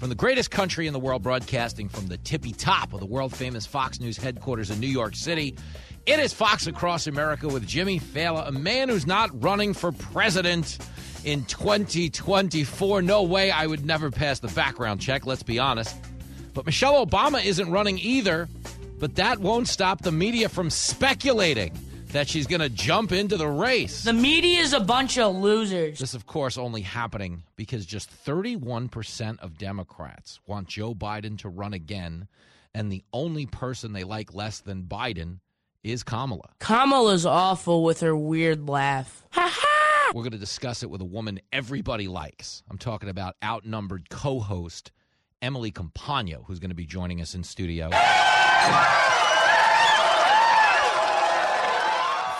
from the greatest country in the world, broadcasting from the tippy top of the world famous Fox News headquarters in New York City. It is Fox Across America with Jimmy Failla, a man who's not running for president in 2024. No way I would never pass the background check, let's be honest. But Michelle Obama isn't running either, but that won't stop the media from speculating that she's going to jump into the race. The media is a bunch of losers. This, of course, only happening because just 31% of Democrats want Joe Biden to run again, and the only person they like less than Biden is Kamala. Kamala's awful with her weird laugh. Ha ha! We're going to discuss it with a woman everybody likes. I'm talking about outnumbered co host Emily Compagno, who's going to be joining us in studio.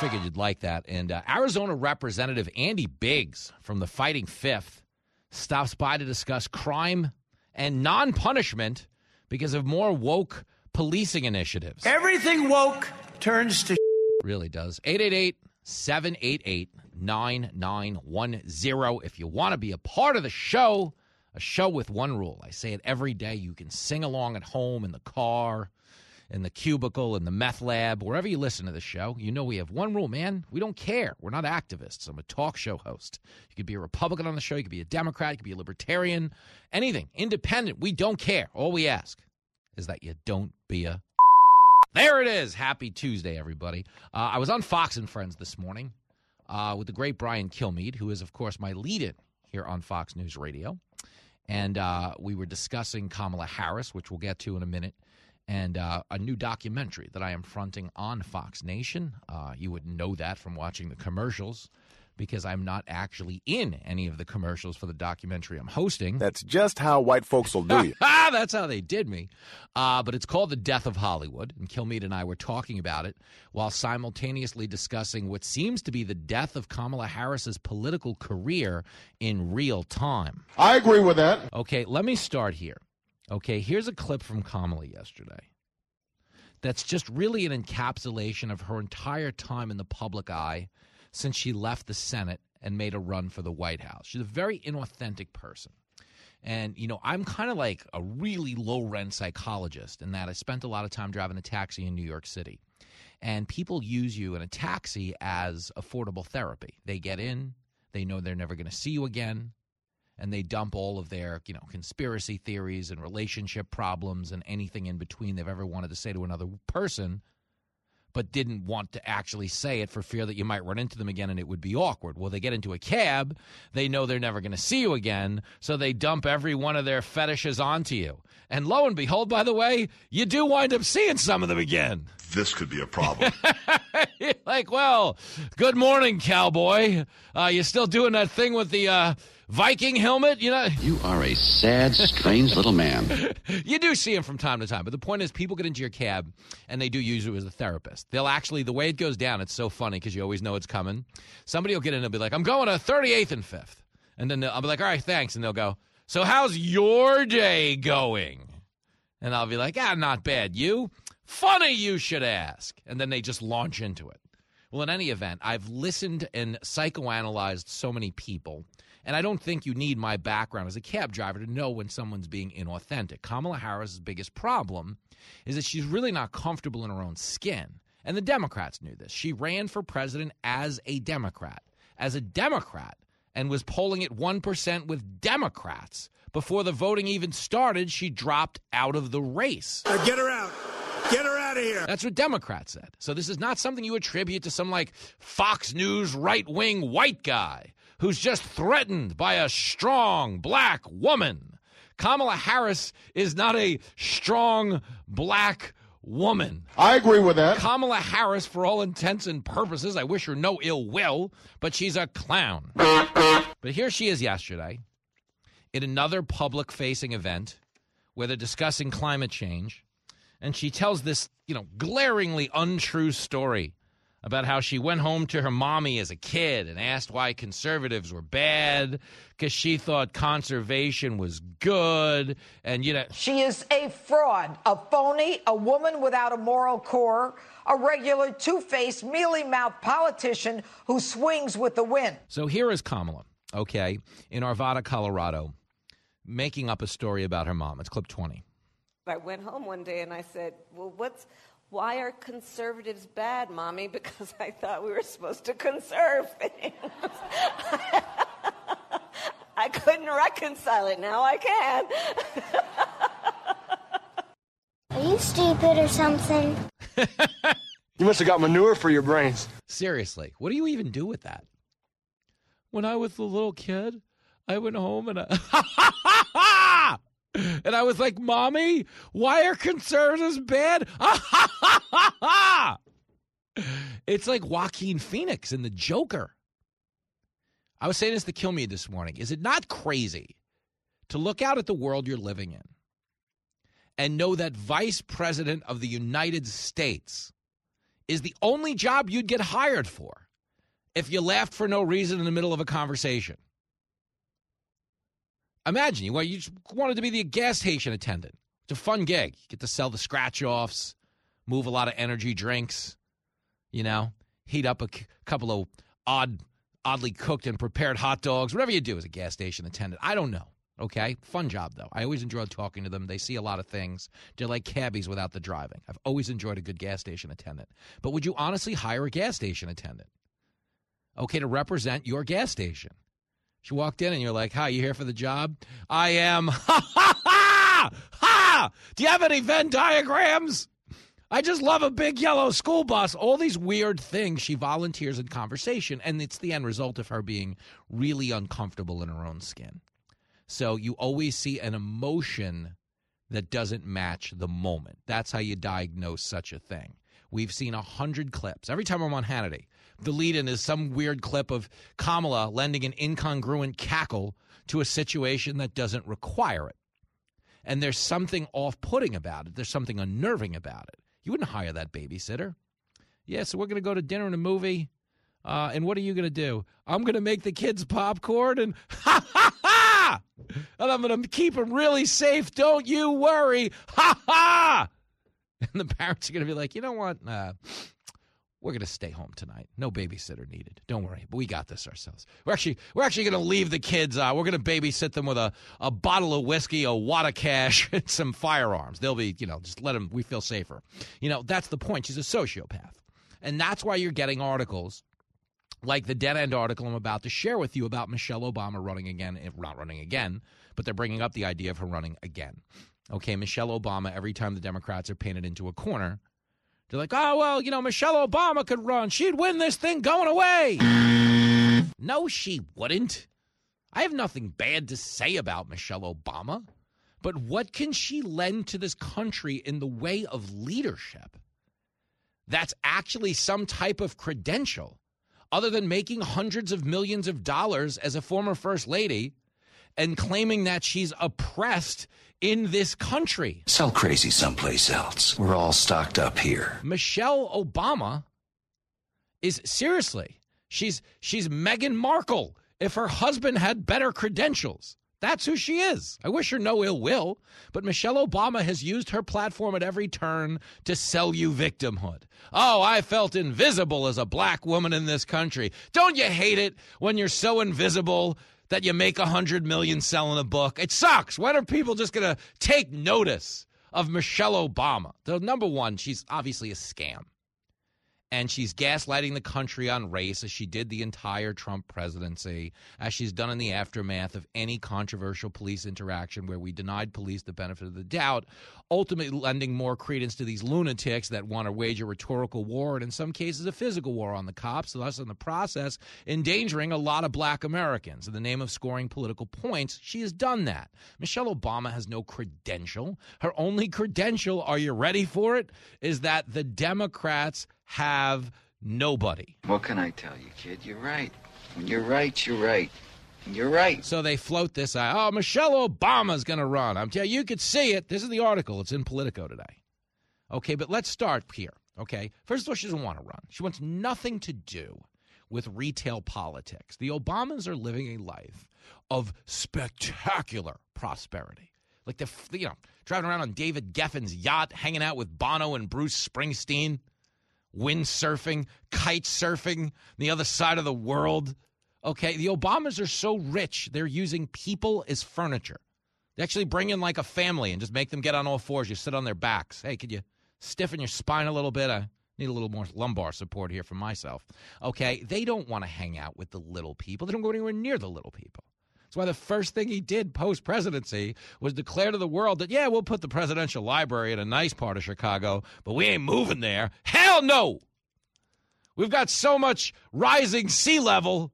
Figured you'd like that. And uh, Arizona Representative Andy Biggs from the Fighting Fifth stops by to discuss crime and non punishment because of more woke policing initiatives. Everything woke turns to really does. 888 788 9910. If you want to be a part of the show, a show with one rule. I say it every day. You can sing along at home, in the car, in the cubicle, in the meth lab, wherever you listen to the show. You know we have one rule, man. We don't care. We're not activists. I'm a talk show host. You could be a Republican on the show. You could be a Democrat. You could be a Libertarian. Anything. Independent. We don't care. All we ask is that you don't be a. There it is. Happy Tuesday, everybody. Uh, I was on Fox and Friends this morning uh, with the great Brian Kilmeade, who is, of course, my lead in here on Fox News Radio. And uh, we were discussing Kamala Harris, which we'll get to in a minute, and uh, a new documentary that I am fronting on Fox Nation. Uh, you would know that from watching the commercials because I'm not actually in any of the commercials for the documentary I'm hosting. That's just how white folks will do you. That's how they did me. Uh, but it's called The Death of Hollywood, and Kilmeade and I were talking about it while simultaneously discussing what seems to be the death of Kamala Harris's political career in real time. I agree with that. Okay, let me start here. Okay, here's a clip from Kamala yesterday that's just really an encapsulation of her entire time in the public eye since she left the Senate and made a run for the White House. She's a very inauthentic person. And, you know, I'm kind of like a really low rent psychologist in that I spent a lot of time driving a taxi in New York City. And people use you in a taxi as affordable therapy. They get in, they know they're never going to see you again, and they dump all of their, you know, conspiracy theories and relationship problems and anything in between they've ever wanted to say to another person but didn't want to actually say it for fear that you might run into them again and it would be awkward. Well, they get into a cab, they know they're never going to see you again, so they dump every one of their fetishes onto you. And lo and behold, by the way, you do wind up seeing some of them again. This could be a problem. like, well, good morning, cowboy. Uh, you still doing that thing with the uh, Viking helmet? You know, you are a sad, strange little man. you do see him from time to time, but the point is, people get into your cab and they do use you as a therapist. They'll actually, the way it goes down, it's so funny because you always know it's coming. Somebody will get in and be like, "I'm going to 38th and 5th," and then I'll be like, "All right, thanks," and they'll go, "So how's your day going?" And I'll be like, "Ah, not bad. You." Funny you should ask. And then they just launch into it. Well, in any event, I've listened and psychoanalyzed so many people, and I don't think you need my background as a cab driver to know when someone's being inauthentic. Kamala Harris's biggest problem is that she's really not comfortable in her own skin. And the Democrats knew this. She ran for president as a Democrat, as a Democrat, and was polling at 1% with Democrats. Before the voting even started, she dropped out of the race. Now get her out. Get her out of here. That's what Democrats said. So this is not something you attribute to some like Fox News right wing white guy who's just threatened by a strong black woman. Kamala Harris is not a strong black woman. I agree with that. Kamala Harris, for all intents and purposes, I wish her no ill will, but she's a clown. but here she is yesterday in another public facing event where they're discussing climate change, and she tells this, you know, glaringly untrue story about how she went home to her mommy as a kid and asked why conservatives were bad because she thought conservation was good and you know she is a fraud a phony a woman without a moral core a regular two-faced mealy-mouthed politician who swings with the wind. So here is kamala okay in arvada colorado making up a story about her mom. It's clip 20 i went home one day and i said well what's why are conservatives bad, mommy? Because I thought we were supposed to conserve things. I couldn't reconcile it. Now I can. are you stupid or something? you must have got manure for your brains. Seriously, what do you even do with that? When I was a little kid, I went home and I. And I was like, Mommy, why are conservatives bad? it's like Joaquin Phoenix in The Joker. I was saying this to Kilmeade this morning. Is it not crazy to look out at the world you're living in and know that Vice President of the United States is the only job you'd get hired for if you laughed for no reason in the middle of a conversation? Imagine you, you wanted to be the gas station attendant. It's a fun gig. You get to sell the scratch offs, move a lot of energy drinks, you know, heat up a c- couple of odd, oddly cooked and prepared hot dogs, whatever you do as a gas station attendant. I don't know. Okay. Fun job, though. I always enjoyed talking to them. They see a lot of things. They're like cabbies without the driving. I've always enjoyed a good gas station attendant. But would you honestly hire a gas station attendant? Okay, to represent your gas station. She walked in and you're like, Hi, you here for the job? I am. Ha ha ha! Ha! Do you have any Venn diagrams? I just love a big yellow school bus. All these weird things she volunteers in conversation, and it's the end result of her being really uncomfortable in her own skin. So you always see an emotion that doesn't match the moment. That's how you diagnose such a thing. We've seen a hundred clips. Every time I'm on Hannity, the lead in is some weird clip of Kamala lending an incongruent cackle to a situation that doesn't require it. And there's something off putting about it, there's something unnerving about it. You wouldn't hire that babysitter. Yeah, so we're going to go to dinner and a movie. Uh, and what are you going to do? I'm going to make the kids popcorn and ha ha ha! And I'm going to keep them really safe. Don't you worry. Ha ha! And the parents are going to be like, you know what? Uh, we're going to stay home tonight. No babysitter needed. Don't worry, but we got this ourselves. We're actually we're actually going to leave the kids. Uh, we're going to babysit them with a, a bottle of whiskey, a wad of cash, and some firearms. They'll be, you know, just let them. We feel safer. You know, that's the point. She's a sociopath, and that's why you're getting articles like the dead end article I'm about to share with you about Michelle Obama running again. If not running again, but they're bringing up the idea of her running again. Okay, Michelle Obama. Every time the Democrats are painted into a corner they're like, oh, well, you know, Michelle Obama could run. She'd win this thing going away. no, she wouldn't. I have nothing bad to say about Michelle Obama. But what can she lend to this country in the way of leadership? That's actually some type of credential, other than making hundreds of millions of dollars as a former first lady and claiming that she's oppressed in this country. Sell crazy someplace else. We're all stocked up here. Michelle Obama is seriously, she's she's Meghan Markle if her husband had better credentials. That's who she is. I wish her no ill will, but Michelle Obama has used her platform at every turn to sell you victimhood. Oh, I felt invisible as a black woman in this country. Don't you hate it when you're so invisible that you make a hundred million selling a book. It sucks. When are people just going to take notice of Michelle Obama? The number one, she's obviously a scam and she's gaslighting the country on race as she did the entire Trump presidency, as she's done in the aftermath of any controversial police interaction where we denied police the benefit of the doubt, ultimately lending more credence to these lunatics that want to wage a rhetorical war and, in some cases, a physical war on the cops, thus, in the process, endangering a lot of black Americans. In the name of scoring political points, she has done that. Michelle Obama has no credential. Her only credential, are you ready for it, is that the Democrats have nobody. What can I tell you, kid? You're right. When you're right, you're right. You're right. So they float this out. Oh, Michelle Obama's going to run. I'm telling you, you could see it. This is the article. It's in Politico today. Okay, but let's start here. Okay, first of all, she doesn't want to run. She wants nothing to do with retail politics. The Obamas are living a life of spectacular prosperity. Like the you know driving around on David Geffen's yacht, hanging out with Bono and Bruce Springsteen, windsurfing, kite surfing, the other side of the world. Okay, the Obamas are so rich, they're using people as furniture. They actually bring in like a family and just make them get on all fours. You sit on their backs. Hey, could you stiffen your spine a little bit? I need a little more lumbar support here for myself. Okay, they don't want to hang out with the little people. They don't go anywhere near the little people. That's why the first thing he did post presidency was declare to the world that, yeah, we'll put the presidential library in a nice part of Chicago, but we ain't moving there. Hell no! We've got so much rising sea level.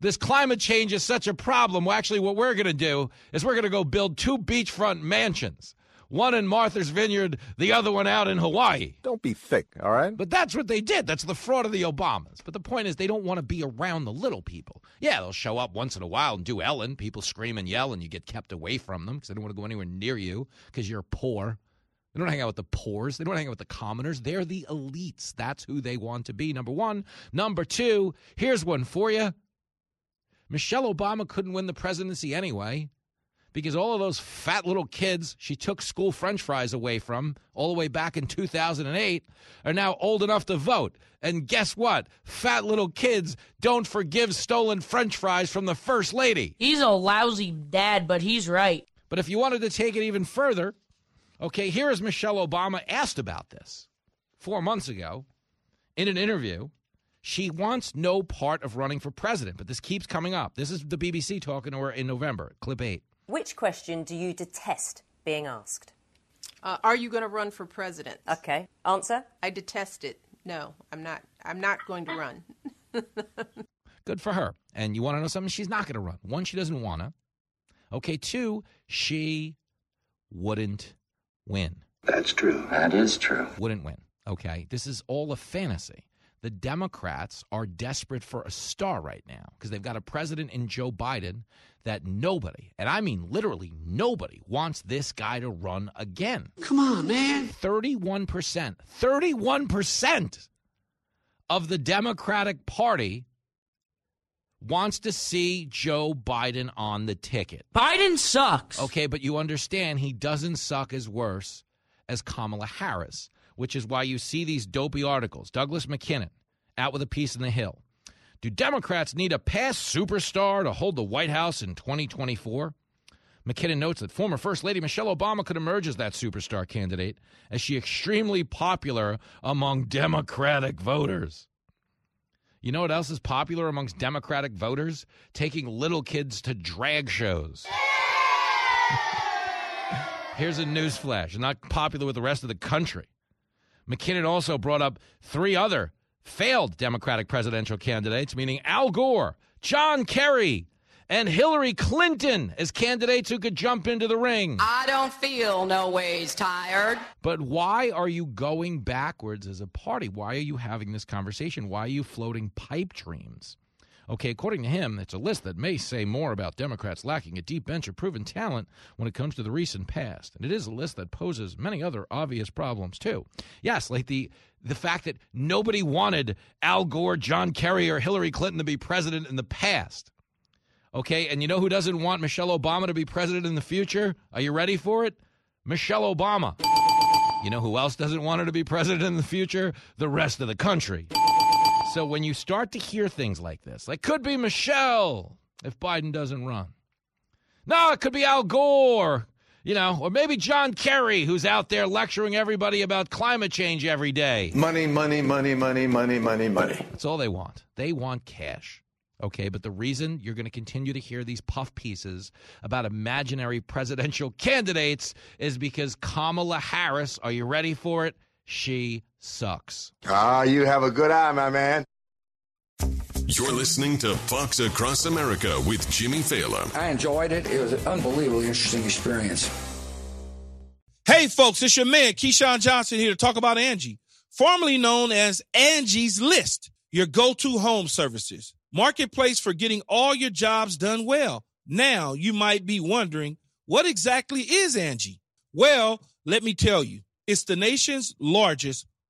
This climate change is such a problem. Well, actually, what we're going to do is we're going to go build two beachfront mansions one in Martha's Vineyard, the other one out in Hawaii. Don't be thick, all right? But that's what they did. That's the fraud of the Obamas. But the point is, they don't want to be around the little people. Yeah, they'll show up once in a while and do Ellen. People scream and yell, and you get kept away from them because they don't want to go anywhere near you because you're poor. They don't hang out with the poors. They don't hang out with the commoners. They're the elites. That's who they want to be, number one. Number two, here's one for you. Michelle Obama couldn't win the presidency anyway because all of those fat little kids she took school french fries away from all the way back in 2008 are now old enough to vote. And guess what? Fat little kids don't forgive stolen french fries from the first lady. He's a lousy dad, but he's right. But if you wanted to take it even further, okay, here is Michelle Obama asked about this four months ago in an interview. She wants no part of running for president, but this keeps coming up. This is the BBC talking to her in November, clip eight. Which question do you detest being asked? Uh, are you going to run for president? Okay. Answer? I detest it. No, I'm not. I'm not going to run. Good for her. And you want to know something? She's not going to run. One, she doesn't want to. Okay. Two, she wouldn't win. That's true. That is true. Wouldn't win. Okay. This is all a fantasy. The Democrats are desperate for a star right now because they've got a president in Joe Biden that nobody, and I mean literally nobody, wants this guy to run again. Come on, man. 31%, 31% of the Democratic Party wants to see Joe Biden on the ticket. Biden sucks. Okay, but you understand he doesn't suck as worse as Kamala Harris, which is why you see these dopey articles. Douglas McKinnon out with a piece in the Hill. Do Democrats need a past superstar to hold the White House in 2024? McKinnon notes that former First Lady Michelle Obama could emerge as that superstar candidate, as she extremely popular among Democratic voters. You know what else is popular amongst Democratic voters? Taking little kids to drag shows. Here's a news flash. Not popular with the rest of the country. McKinnon also brought up three other failed Democratic presidential candidates, meaning Al Gore, John Kerry, and Hillary Clinton as candidates who could jump into the ring. I don't feel no ways tired. But why are you going backwards as a party? Why are you having this conversation? Why are you floating pipe dreams? Okay, according to him, it's a list that may say more about Democrats lacking a deep bench of proven talent when it comes to the recent past. And it is a list that poses many other obvious problems, too. Yes, like the the fact that nobody wanted Al Gore, John Kerry, or Hillary Clinton to be president in the past. Okay, and you know who doesn't want Michelle Obama to be president in the future? Are you ready for it? Michelle Obama. You know who else doesn't want her to be president in the future? The rest of the country. So when you start to hear things like this, like could be Michelle if Biden doesn't run. No, it could be Al Gore, you know, or maybe John Kerry, who's out there lecturing everybody about climate change every day. Money, money, money, money, money, money, money. That's all they want. They want cash. Okay, but the reason you're going to continue to hear these puff pieces about imaginary presidential candidates is because Kamala Harris, are you ready for it? She sucks. Ah, you have a good eye, my man. You're listening to Fox Across America with Jimmy Failla. I enjoyed it. It was an unbelievably interesting experience. Hey, folks, it's your man, Keyshawn Johnson, here to talk about Angie, formerly known as Angie's List, your go to home services. marketplace for getting all your jobs done well. Now you might be wondering, what exactly is Angie? Well, let me tell you, it's the nation's largest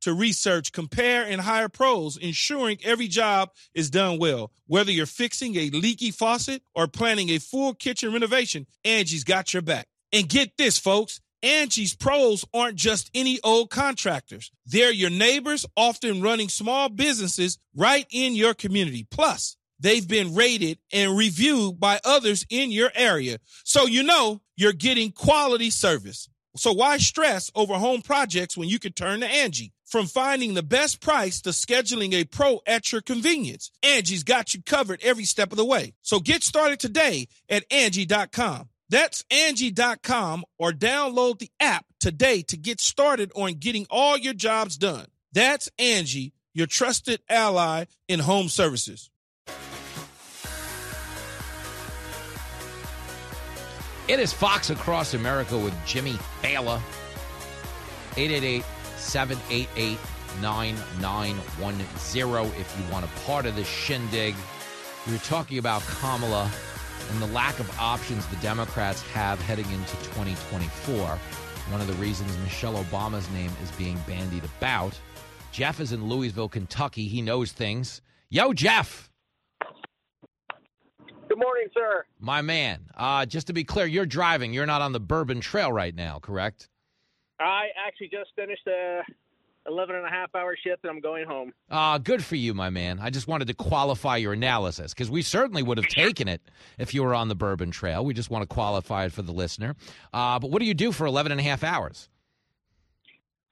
to research, compare, and hire pros, ensuring every job is done well. Whether you're fixing a leaky faucet or planning a full kitchen renovation, Angie's got your back. And get this, folks. Angie's pros aren't just any old contractors. They're your neighbors, often running small businesses right in your community. Plus, they've been rated and reviewed by others in your area. So you know you're getting quality service. So why stress over home projects when you can turn to Angie? From finding the best price to scheduling a pro at your convenience, Angie's got you covered every step of the way. So get started today at Angie.com. That's Angie.com or download the app today to get started on getting all your jobs done. That's Angie, your trusted ally in home services. It is Fox Across America with Jimmy Failla. 888 788 9910 if you want a part of this shindig. We were talking about Kamala and the lack of options the Democrats have heading into 2024. One of the reasons Michelle Obama's name is being bandied about. Jeff is in Louisville, Kentucky. He knows things. Yo, Jeff. Good morning, sir. My man. Uh, just to be clear, you're driving. You're not on the Bourbon Trail right now, correct? I actually just finished a 11 and a half hour shift and I'm going home. Uh, good for you, my man. I just wanted to qualify your analysis because we certainly would have taken it if you were on the Bourbon Trail. We just want to qualify it for the listener. Uh, but what do you do for 11 and a half hours?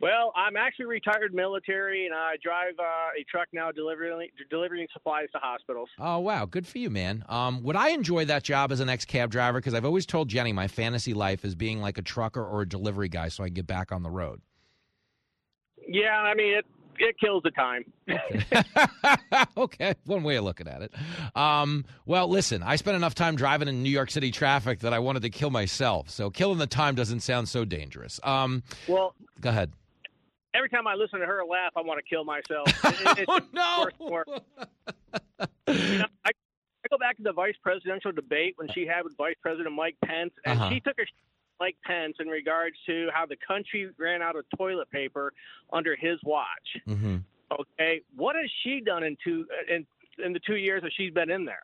Well, I'm actually retired military, and I drive uh, a truck now delivering delivering supplies to hospitals. Oh wow, good for you, man. Um, would I enjoy that job as an ex cab driver? Because I've always told Jenny my fantasy life is being like a trucker or a delivery guy, so I can get back on the road. Yeah, I mean it. It kills the time. okay, one way of looking at it. Um, well, listen, I spent enough time driving in New York City traffic that I wanted to kill myself. So killing the time doesn't sound so dangerous. Um, well, go ahead every time I listen to her laugh, I want to kill myself. It, oh, no. you know, I, I go back to the vice presidential debate when she had with Vice President Mike Pence, and Uh-huh. she took a sh- Mike Pence in regards to how the country ran out of toilet paper under his watch. Mm-hmm. Okay, what has she done in two in in the two years that she's been in there?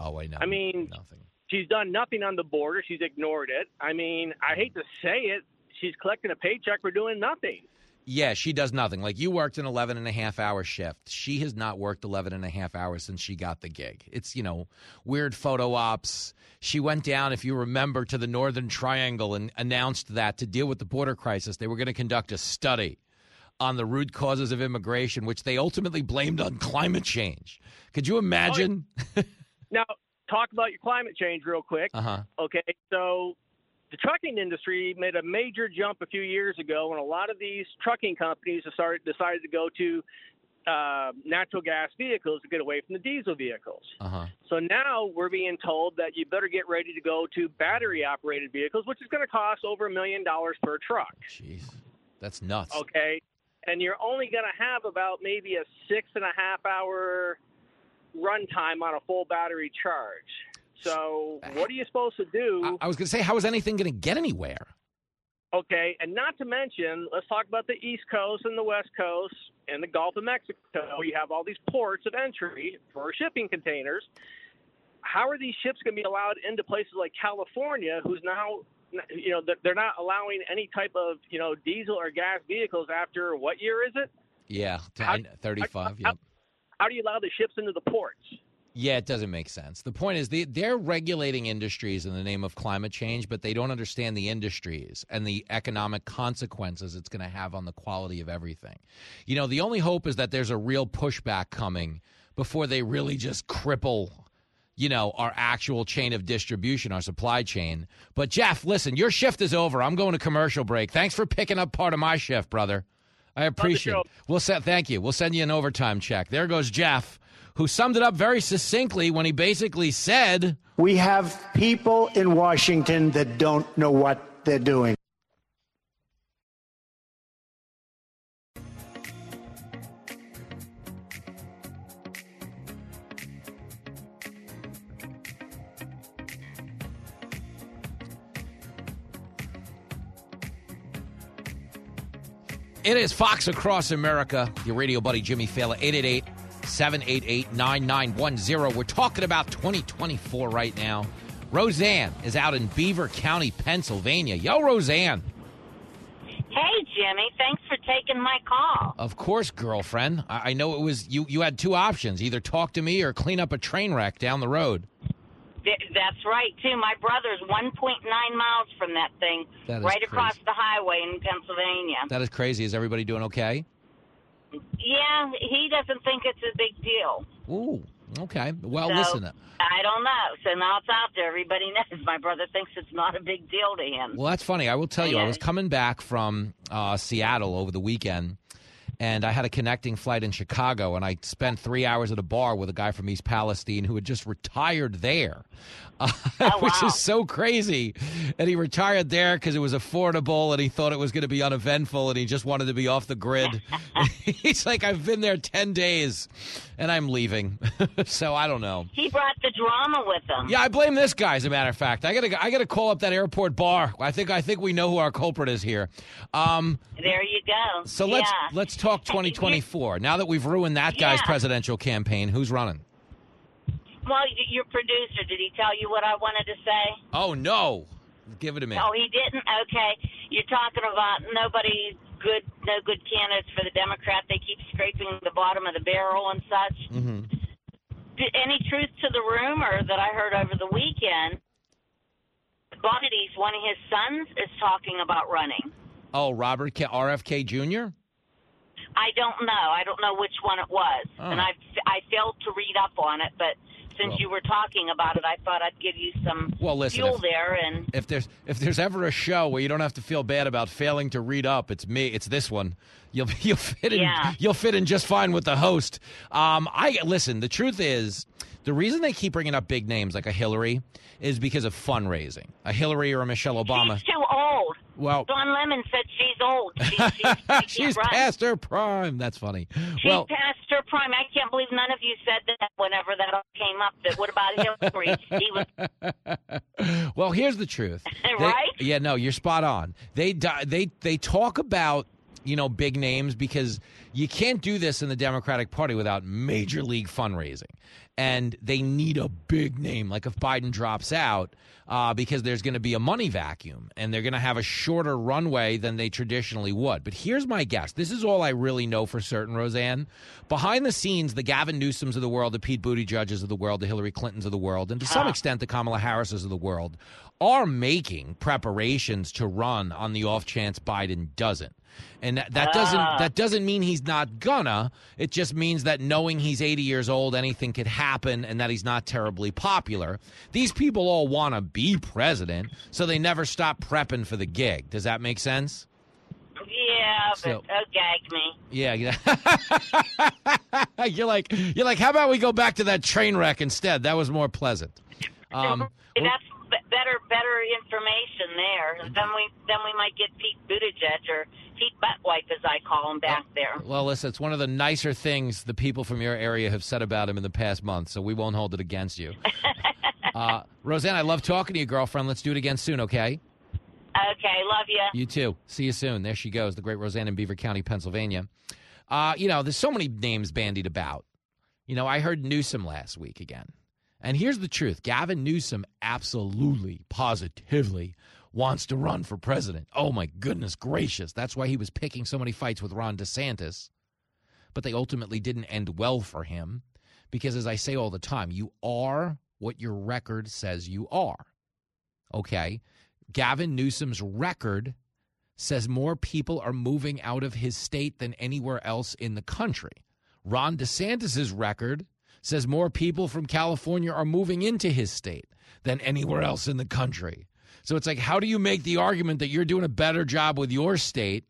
Oh, I know. I mean, nothing. She's done nothing on the border. She's ignored it. I mean, I hate to say it, she's collecting a paycheck for doing nothing. Yeah, she does nothing. Like you worked an 11 and a half hour shift. She has not worked 11 and a half hours since she got the gig. It's, you know, weird photo ops. She went down, if you remember, to the Northern Triangle and announced that to deal with the border crisis, they were going to conduct a study on the root causes of immigration, which they ultimately blamed on climate change. Could you imagine? Now, talk about your climate change real quick. Uh huh. Okay, so the trucking industry made a major jump a few years ago when a lot of these trucking companies started decided to go to uh, natural gas vehicles to get away from the diesel vehicles. Uh huh. So now we're being told that you better get ready to go to battery operated vehicles, which is going to cost over a million dollars per truck. Jeez, that's nuts. Okay, and you're only going to have about maybe a six and a half hour runtime on a full battery charge. So eh. what are you supposed to do? I was going to say, how is anything going to get anywhere? Okay, and not to mention, let's talk about the East Coast and the West Coast and the Gulf of Mexico. You have all these ports of entry for shipping containers. How are these ships going to be allowed into places like California, who's now, you know, they're not allowing any type of, you know, diesel or gas vehicles after what year is it? Yeah, t- How- 35. how- Yep. How do you allow the ships into the ports? Yeah, it doesn't make sense. The point is, they, they're regulating industries in the name of climate change, but they don't understand the industries and the economic consequences it's going to have on the quality of everything. You know, the only hope is that there's a real pushback coming before they really just cripple, you know, our actual chain of distribution, our supply chain. But Jeff, listen, your shift is over. I'm going to commercial break. Thanks for picking up part of my shift, brother. I appreciate it. We'll send thank you. We'll send you an overtime check. There goes Jeff, who summed it up very succinctly when he basically said We have people in Washington that don't know what they're doing. It is Fox Across America, your radio buddy Jimmy Failla, 888 788 9910. We're talking about 2024 right now. Roseanne is out in Beaver County, Pennsylvania. Yo, Roseanne. Hey, Jimmy. Thanks for taking my call. Of course, girlfriend. I, I know it was you. You had two options: either talk to me or clean up a train wreck down the road. Th- That's right, too. My brother's 1.9 miles from that thing, That is right crazy. across the highway in Pennsylvania. That is crazy. Is everybody doing okay? Yeah, he doesn't think it's a big deal. Ooh, okay. Well, So, listen. I don't know. So now it's out there. Everybody knows. My brother thinks it's not a big deal to him. Well, that's funny. I will tell you, I was coming back from uh, Seattle over the weekend, and I had a connecting flight in Chicago, and I spent three hours at a bar with a guy from East Palestine who had just retired there, uh, which is so crazy. And he retired there because it was affordable, and he thought it was going to be uneventful, and he just wanted to be off the grid. He's like, I've been there ten days, and I'm leaving. so I don't know. He brought the drama with him. Yeah, I blame this guy. As a matter of fact, I gotta I gotta call up that airport bar. I think I think we know who our culprit is here. Um, There you go. so let's let's talk 2024. Now that we've ruined that guy's Yeah. presidential campaign, who's running? Well, your producer, did he tell you what I wanted to say? Oh no, give it to me. Oh, he didn't? Okay. You're talking about nobody good, no good candidates for the Democrat. They keep scraping the bottom of the barrel and such. Mm-hmm. Any truth to the rumor that I heard over the weekend? One of his sons is talking about running. Oh, Robert K- RFK Jr. I don't know. I don't know which one it was, Oh. and I I failed to read up on it. But since Well- you were talking about it, I thought I'd give you some Well, listen, fuel if- there. And If there's if there's ever a show where you don't have to feel bad about failing to read up, it's me. It's this one. You'll you'll fit in. Yeah. You'll fit in just fine with the host. Um, I listen. The truth is, the reason they keep bringing up big names like a Hillary is because of fundraising. A Hillary or a Michelle Obama. she's too old. Well, Don Lemon said she's old. She, she, she she's run. past her prime. That's funny. She's well, past her prime. I can't believe none of you said that whenever that all came up. That what about Hillary? he was well, here's the truth. They- Right? yeah, no, you're spot on. They they they talk about you know big names because you can't do this in the Democratic Party without major league fundraising, and they need a big name. Like if Biden drops out. Uh, because there's going to be a money vacuum and they're going to have a shorter runway than they traditionally would. But here's my guess. This is all I really know for certain, Roseanne. Behind the scenes, the Gavin Newsoms of the world, the Pete Buttigieg's of the world, the Hillary Clintons of the world, and to some extent the Kamala Harris's of the world are making preparations to run on the off chance Biden doesn't. And that, that doesn't Ah. that doesn't mean he's not gonna. It just means that knowing he's 80 years old, anything could happen, and that he's not terribly popular. These people all want to be president, so they never stop prepping for the gig. Does that make sense? yeah, but So- oh, gag me. Yeah, yeah. you're like you're like. How about we go back to that train wreck instead? That was more pleasant. Um, That's b- better better information there. Then we then we might get Pete Buttigieg or Pete Buttwipe, as I call him, back there. well, listen, it's one of the nicer things the people from your area have said about him in the past month, so we won't hold it against you. uh, Roseanne, I love talking to you, girlfriend. Let's do it again soon, okay? Okay, love you. You too. See you soon. There she goes, the great Roseanne in Beaver County, Pennsylvania. Uh, you know, there's so many names bandied about. You know, I heard Newsom last week again. And here's the truth Gavin Newsom absolutely, positively wants to run for president. Oh, my goodness gracious. That's why he was picking so many fights with Ron DeSantis. But they ultimately didn't end well for him because, as I say all the time, you are what your record says you are. Okay? Gavin Newsom's record says more people are moving out of his state than anywhere else in the country. Ron DeSantis's record says more people from California are moving into his state than anywhere else in the country. So it's like, how do you make the argument that you're doing a better job with your state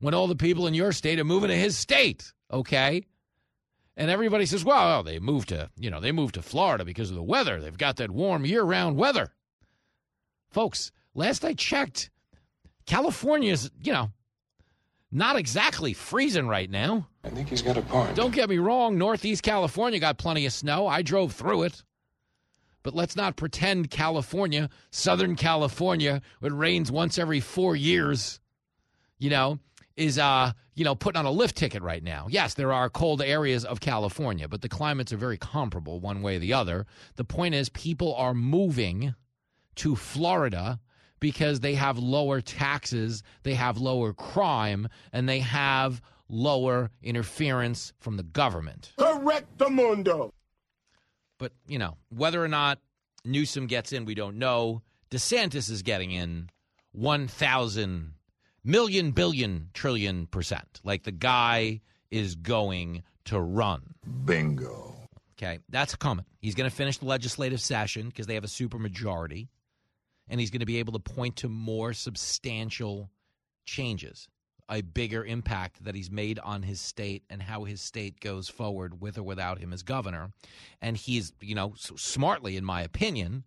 when all the people in your state are moving to his state? Okay. And everybody says, well, they moved to, you know, they moved to Florida because of the weather. They've got that warm year round weather. Folks, last I checked, California's, you know, not exactly freezing right now. I think he's got a point. Don't get me wrong, Northeast California got plenty of snow. I drove through it. But let's not pretend California, Southern California, it rains once every four years, you know, is uh, you know, putting on a lift ticket right now. Yes, there are cold areas of California, but the climates are very comparable one way or the other. The point is people are moving to Florida because they have lower taxes, they have lower crime, and they have lower interference from the government. Correct the mundo. But, you know, whether or not Newsom gets in, we don't know. DeSantis is getting in 1,000 million, billion, trillion percent. Like the guy is going to run. Bingo. Okay, that's coming. He's going to finish the legislative session because they have a supermajority, and he's going to be able to point to more substantial changes, a bigger impact that he's made on his state and how his state goes forward with or without him as governor. And he's, you know, smartly, in my opinion,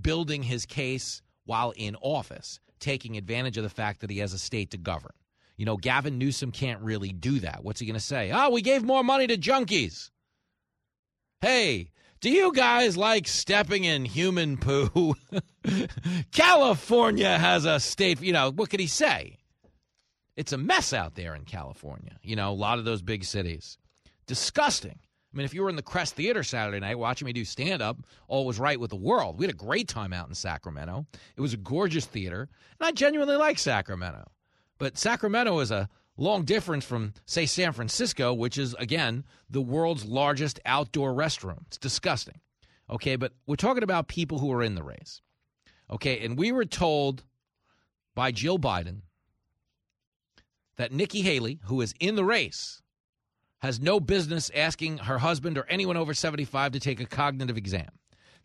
building his case while in office, taking advantage of the fact that he has a state to govern. You know, Gavin Newsom can't really do that. What's he going to say? Oh, we gave more money to junkies. Hey, do you guys like stepping in human poo? California has a state, you know, what could he say? It's a mess out there in California, you know, a lot of those big cities. Disgusting. I mean, if you were in the Crest Theater Saturday night watching me do stand up, all was right with the world. We had a great time out in Sacramento. It was a gorgeous theater, and I genuinely like Sacramento. But Sacramento is a long difference from, say, San Francisco, which is, again, the world's largest outdoor restroom. It's disgusting. Okay, but we're talking about people who are in the race. Okay, and we were told by Jill Biden that Nikki Haley, who is in the race, has no business asking her husband or anyone over 75 to take a cognitive exam.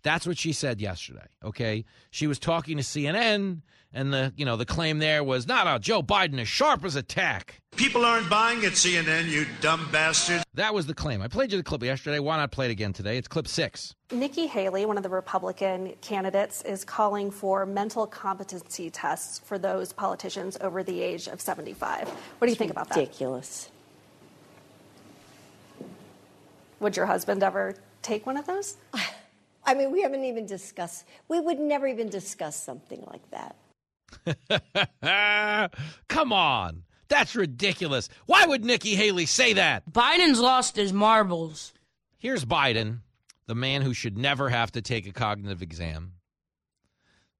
That's what she said yesterday. Okay, she was talking to CNN, and the you know the claim there was not a Joe Biden as sharp as a tack. People aren't buying at CNN, you dumb bastards. That was the claim. I played you the clip yesterday. Why not play it again today? It's clip six. Nikki Haley, one of the Republican candidates, is calling for mental competency tests for those politicians over the age of 75. What do you think about that? Ridiculous. Would your husband ever take one of those? I mean, we haven't even discussed, we would never even discuss something like that. Come on. That's ridiculous. Why would Nikki Haley say that? Biden's lost his marbles. Here's Biden, the man who should never have to take a cognitive exam,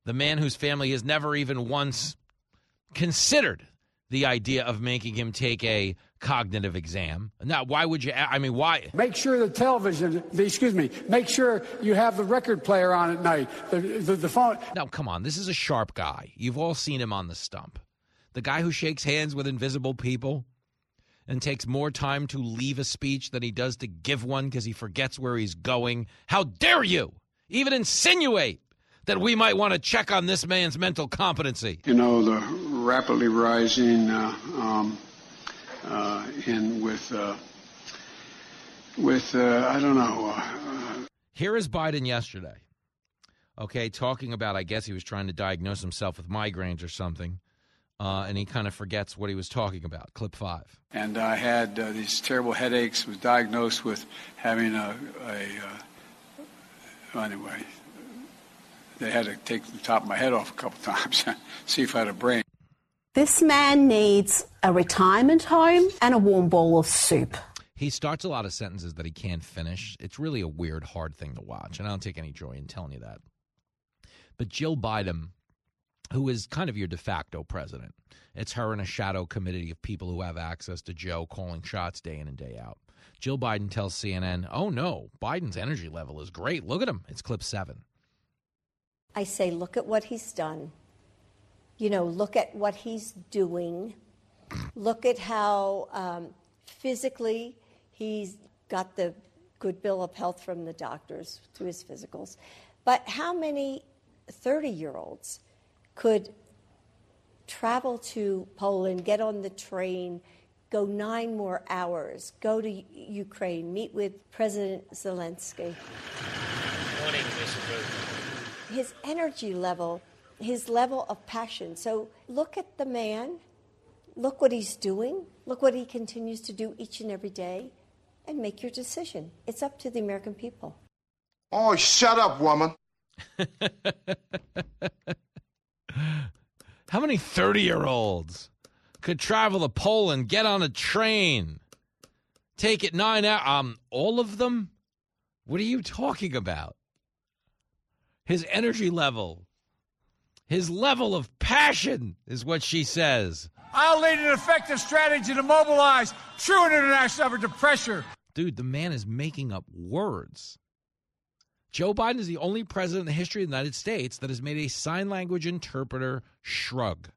the man whose family has never even once considered the idea of making him take a cognitive exam. Now, why would you? I mean, why? Make sure the television, the, excuse me, make sure you have the record player on at night, the, the, the phone. Now, come on. This is a sharp guy. You've all seen him on the stump. The guy who shakes hands with invisible people and takes more time to leave a speech than he does to give one because he forgets where he's going. How dare you even insinuate that we might want to check on this man's mental competency? You know, the rapidly rising uh, um, uh, in with uh, with uh, I don't know. uh, Here is Biden yesterday. Okay, talking about I guess he was trying to diagnose himself with migraines or something, uh, and he kind of forgets what he was talking about. Clip five. and I had uh, these terrible headaches. Was diagnosed with having a, a uh, anyway. They had to take the top of my head off a couple times, see if I had a brain. This man needs a retirement home and a warm bowl of soup. He starts a lot of sentences that he can't finish. It's really a weird, hard thing to watch, and I don't take any joy in telling you that. But Jill Biden, who is kind of your de facto president, it's her and a shadow committee of people who have access to Joe calling shots day in and day out. Jill Biden tells CNN, oh no, Biden's energy level is great. Look at him. It's clip seven. I say, look at what he's done. You know, look at what he's doing. Look at how um, physically he's got the good bill of health from the doctors to his physicals. But how many 30 year olds could travel to Poland, get on the train, go nine more hours, go to Ukraine, meet with President Zelensky? Morning. His energy level, his level of passion. So look at the man, look what he's doing, look what he continues to do each and every day, and make your decision. It's up to the American people. Oh, shut up, woman. How many 30 year olds could travel to Poland, get on a train, take it nine hours? Um, all of them? What are you talking about? His energy level, his level of passion is what she says. I'll lead an effective strategy to mobilize true and international effort to pressure. Dude, the man is making up words. Joe Biden is the only president in the history of the United States that has made a sign language interpreter shrug.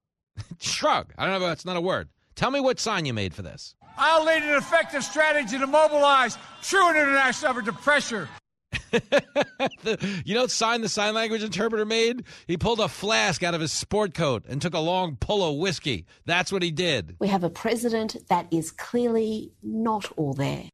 shrug. I don't know if that's not a word. Tell me what sign you made for this. I'll lead an effective strategy to mobilize true and international effort to pressure. The, you know what sign the sign language interpreter made? He pulled a flask out of his sport coat and took a long pull of whiskey. That's what he did. We have a president that is clearly not all there.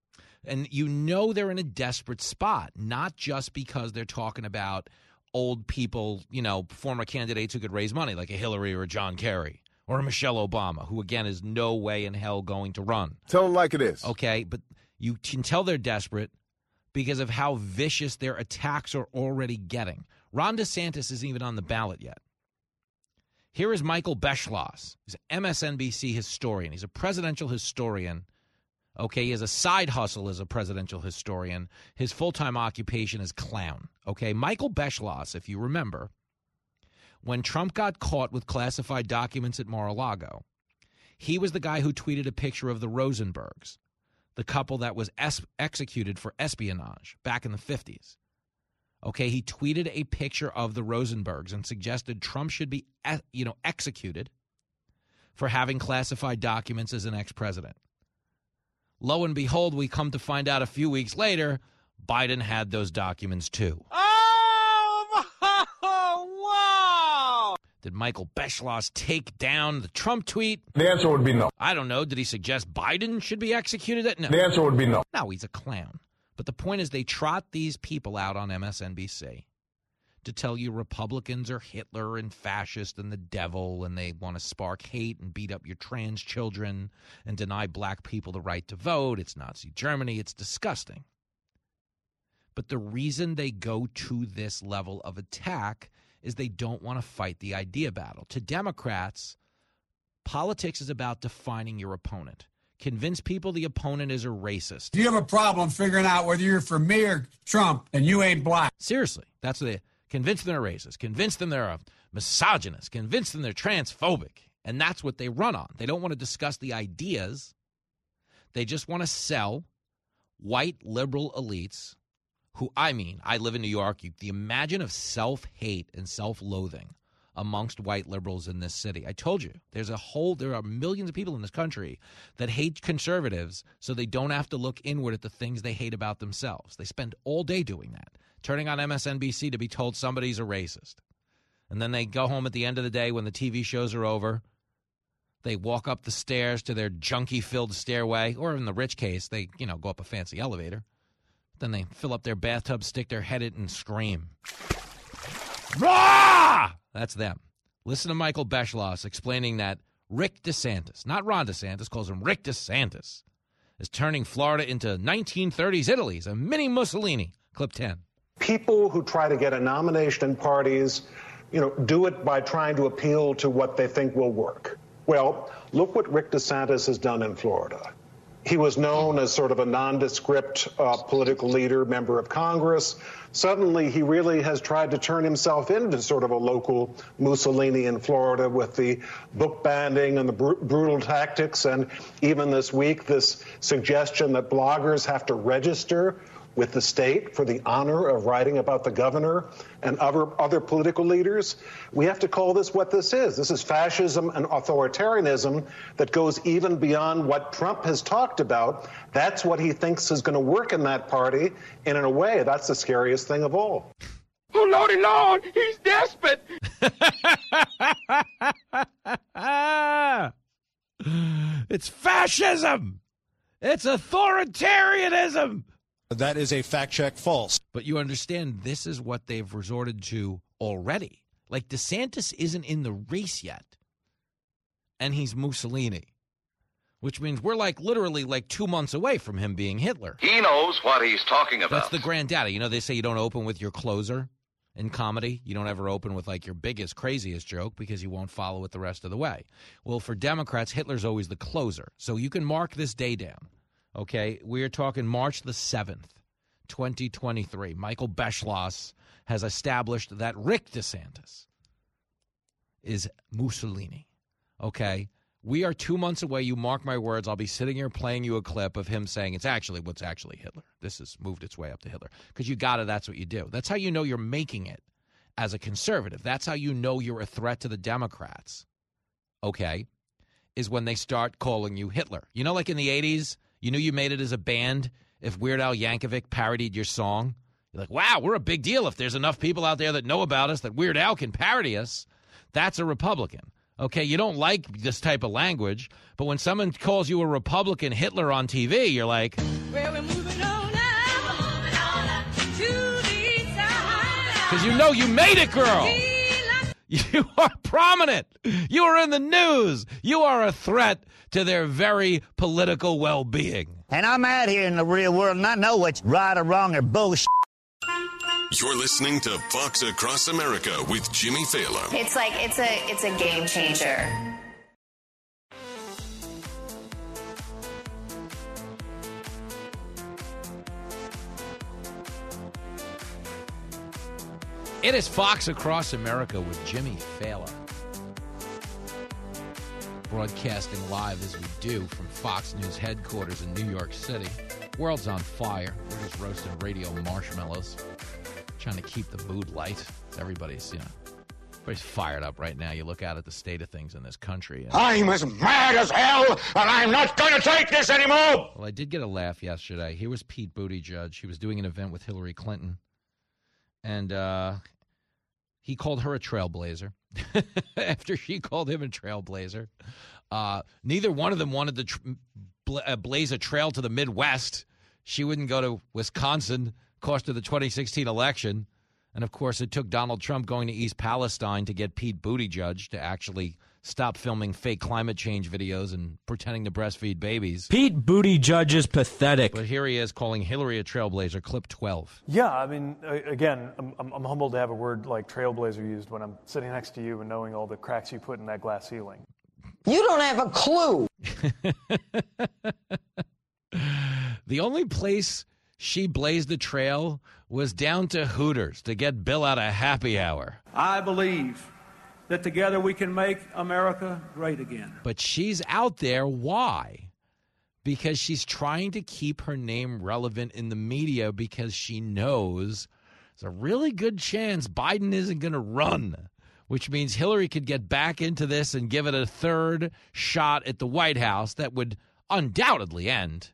And you know they're in a desperate spot, not just because they're talking about old people, you know, former candidates who could raise money, like a Hillary or a John Kerry or a Michelle Obama, who again is no way in hell going to run. Tell them like it is. Okay, but you can tell they're desperate because of how vicious their attacks are already getting. Ron DeSantis isn't even on the ballot yet. Here is Michael Beschloss. He's an MSNBC historian. He's a presidential historian Okay, he has a side hustle as a presidential historian. His full time occupation is clown. Okay, Michael Beschloss, if you remember, when Trump got caught with classified documents at Mar a Lago, he was the guy who tweeted a picture of the Rosenbergs, the couple that was es- executed for espionage back in the 50s. Okay, he tweeted a picture of the Rosenbergs and suggested Trump should be, you know, executed for having classified documents as an ex-president. Lo and behold, we come to find out a few weeks later, Biden had those documents too. Oh, Did Michael Beschloss take down the Trump tweet? The answer would be no. I don't know. Did he suggest Biden should be executed? At? No. The answer would be no. No, he's a clown. But the point is, they trot these people out on MSNBC to tell you Republicans are Hitler and fascist and the devil and they want to spark hate and beat up your trans children and deny black people the right to vote. It's Nazi Germany. It's disgusting. But the reason they go to this level of attack is they don't want to fight the idea battle. To Democrats, politics is about defining your opponent. Convince people the opponent is a racist. Do you have a problem figuring out whether you're for me or Trump and you ain't black? Seriously, that's the Convince them they're racist. Convince them they're a misogynist. Convince them they're transphobic. And that's what they run on. They don't want to discuss the ideas. They just want to sell white liberal elites who, I mean, I live in New York. You, the imagine of self hate and self loathing amongst white liberals in this city. I told you, there's a whole, there are millions of people in this country that hate conservatives so they don't have to look inward at the things they hate about themselves. They spend all day doing that turning on MSNBC to be told somebody's a racist. And then they go home at the end of the day when the TV shows are over. They walk up the stairs to their junkie filled stairway, or in the rich case, they, you know, go up a fancy elevator. Then they fill up their bathtub, stick their head in, and scream. Rah! That's them. Listen to Michael Beschloss explaining that Rick DeSantis, not Ron DeSantis, calls him Rick DeSantis, is turning Florida into 1930s Italy. He's a mini Mussolini. Clip 10 people who try to get a nomination in parties, you know, do it by trying to appeal to what they think will work. Well, look what Rick DeSantis has done in Florida. He was known as sort of a nondescript uh, political leader, member of Congress. Suddenly, he really has tried to turn himself into sort of a local Mussolini in Florida with the book banning and the br- brutal tactics. And even this week, this suggestion that bloggers have to register with the state for the honor of writing about the governor and other, other political leaders. We have to call this what this is. This is fascism and authoritarianism that goes even beyond what Trump has talked about. That's what he thinks is going to work in that party. And in a way, that's the scariest thing of all. Oh, Lordy Lord, he's desperate. it's fascism. It's authoritarianism. That is a fact check false. But you understand this is what they've resorted to already. Like DeSantis isn't in the race yet. And he's Mussolini. Which means we're like literally like two months away from him being Hitler. He knows what he's talking about. That's the granddaddy. You know, they say you don't open with your closer in comedy. You don't ever open with like your biggest, craziest joke because you won't follow it the rest of the way. Well, for Democrats, Hitler's always the closer. So you can mark this day down. Okay, we are talking March the 7th, 2023. Michael Beschloss has established that Rick DeSantis is Mussolini. Okay, we are two months away. You mark my words. I'll be sitting here playing you a clip of him saying it's actually what's actually Hitler. This has moved its way up to Hitler because you got it. That's what you do. That's how you know you're making it as a conservative. That's how you know you're a threat to the Democrats. Okay, is when they start calling you Hitler. You know, like in the 80s you knew you made it as a band if Weird Al Yankovic parodied your song? You're like, wow, we're a big deal if there's enough people out there that know about us that Weird Al can parody us. That's a Republican. Okay, you don't like this type of language, but when someone calls you a Republican Hitler on TV, you're like, because you know you made it, girl. You are prominent. You are in the news. You are a threat to their very political well being. And I'm out here in the real world and I know what's right or wrong or bullshit. You're listening to Fox Across America with Jimmy Failla. It's like it's a it's a game changer. It is Fox Across America with Jimmy Failla. Broadcasting live as we do from Fox News headquarters in New York City. World's on fire. We're just roasting radio marshmallows, trying to keep the mood light. Everybody's, you know, everybody's fired up right now. You look out at the state of things in this country. And, I'm as mad as hell, and I'm not going to take this anymore. Well, I did get a laugh yesterday. Here was Pete Buttigieg. He was doing an event with Hillary Clinton, and uh, he called her a trailblazer after she called him a trailblazer. Uh, neither one of them wanted to tr- bla- blaze a trail to the Midwest. She wouldn't go to Wisconsin, cost of the 2016 election. And of course, it took Donald Trump going to East Palestine to get Pete Buttigieg to actually stop filming fake climate change videos and pretending to breastfeed babies. Pete Booty Judge is pathetic. But here he is calling Hillary a trailblazer. Clip 12. Yeah, I mean, again, I'm, I'm humbled to have a word like trailblazer used when I'm sitting next to you and knowing all the cracks you put in that glass ceiling. You don't have a clue. the only place she blazed the trail was down to Hooters to get Bill out of happy hour. I believe that together we can make America great again. But she's out there. Why? Because she's trying to keep her name relevant in the media because she knows there's a really good chance Biden isn't going to run, which means Hillary could get back into this and give it a third shot at the White House that would undoubtedly end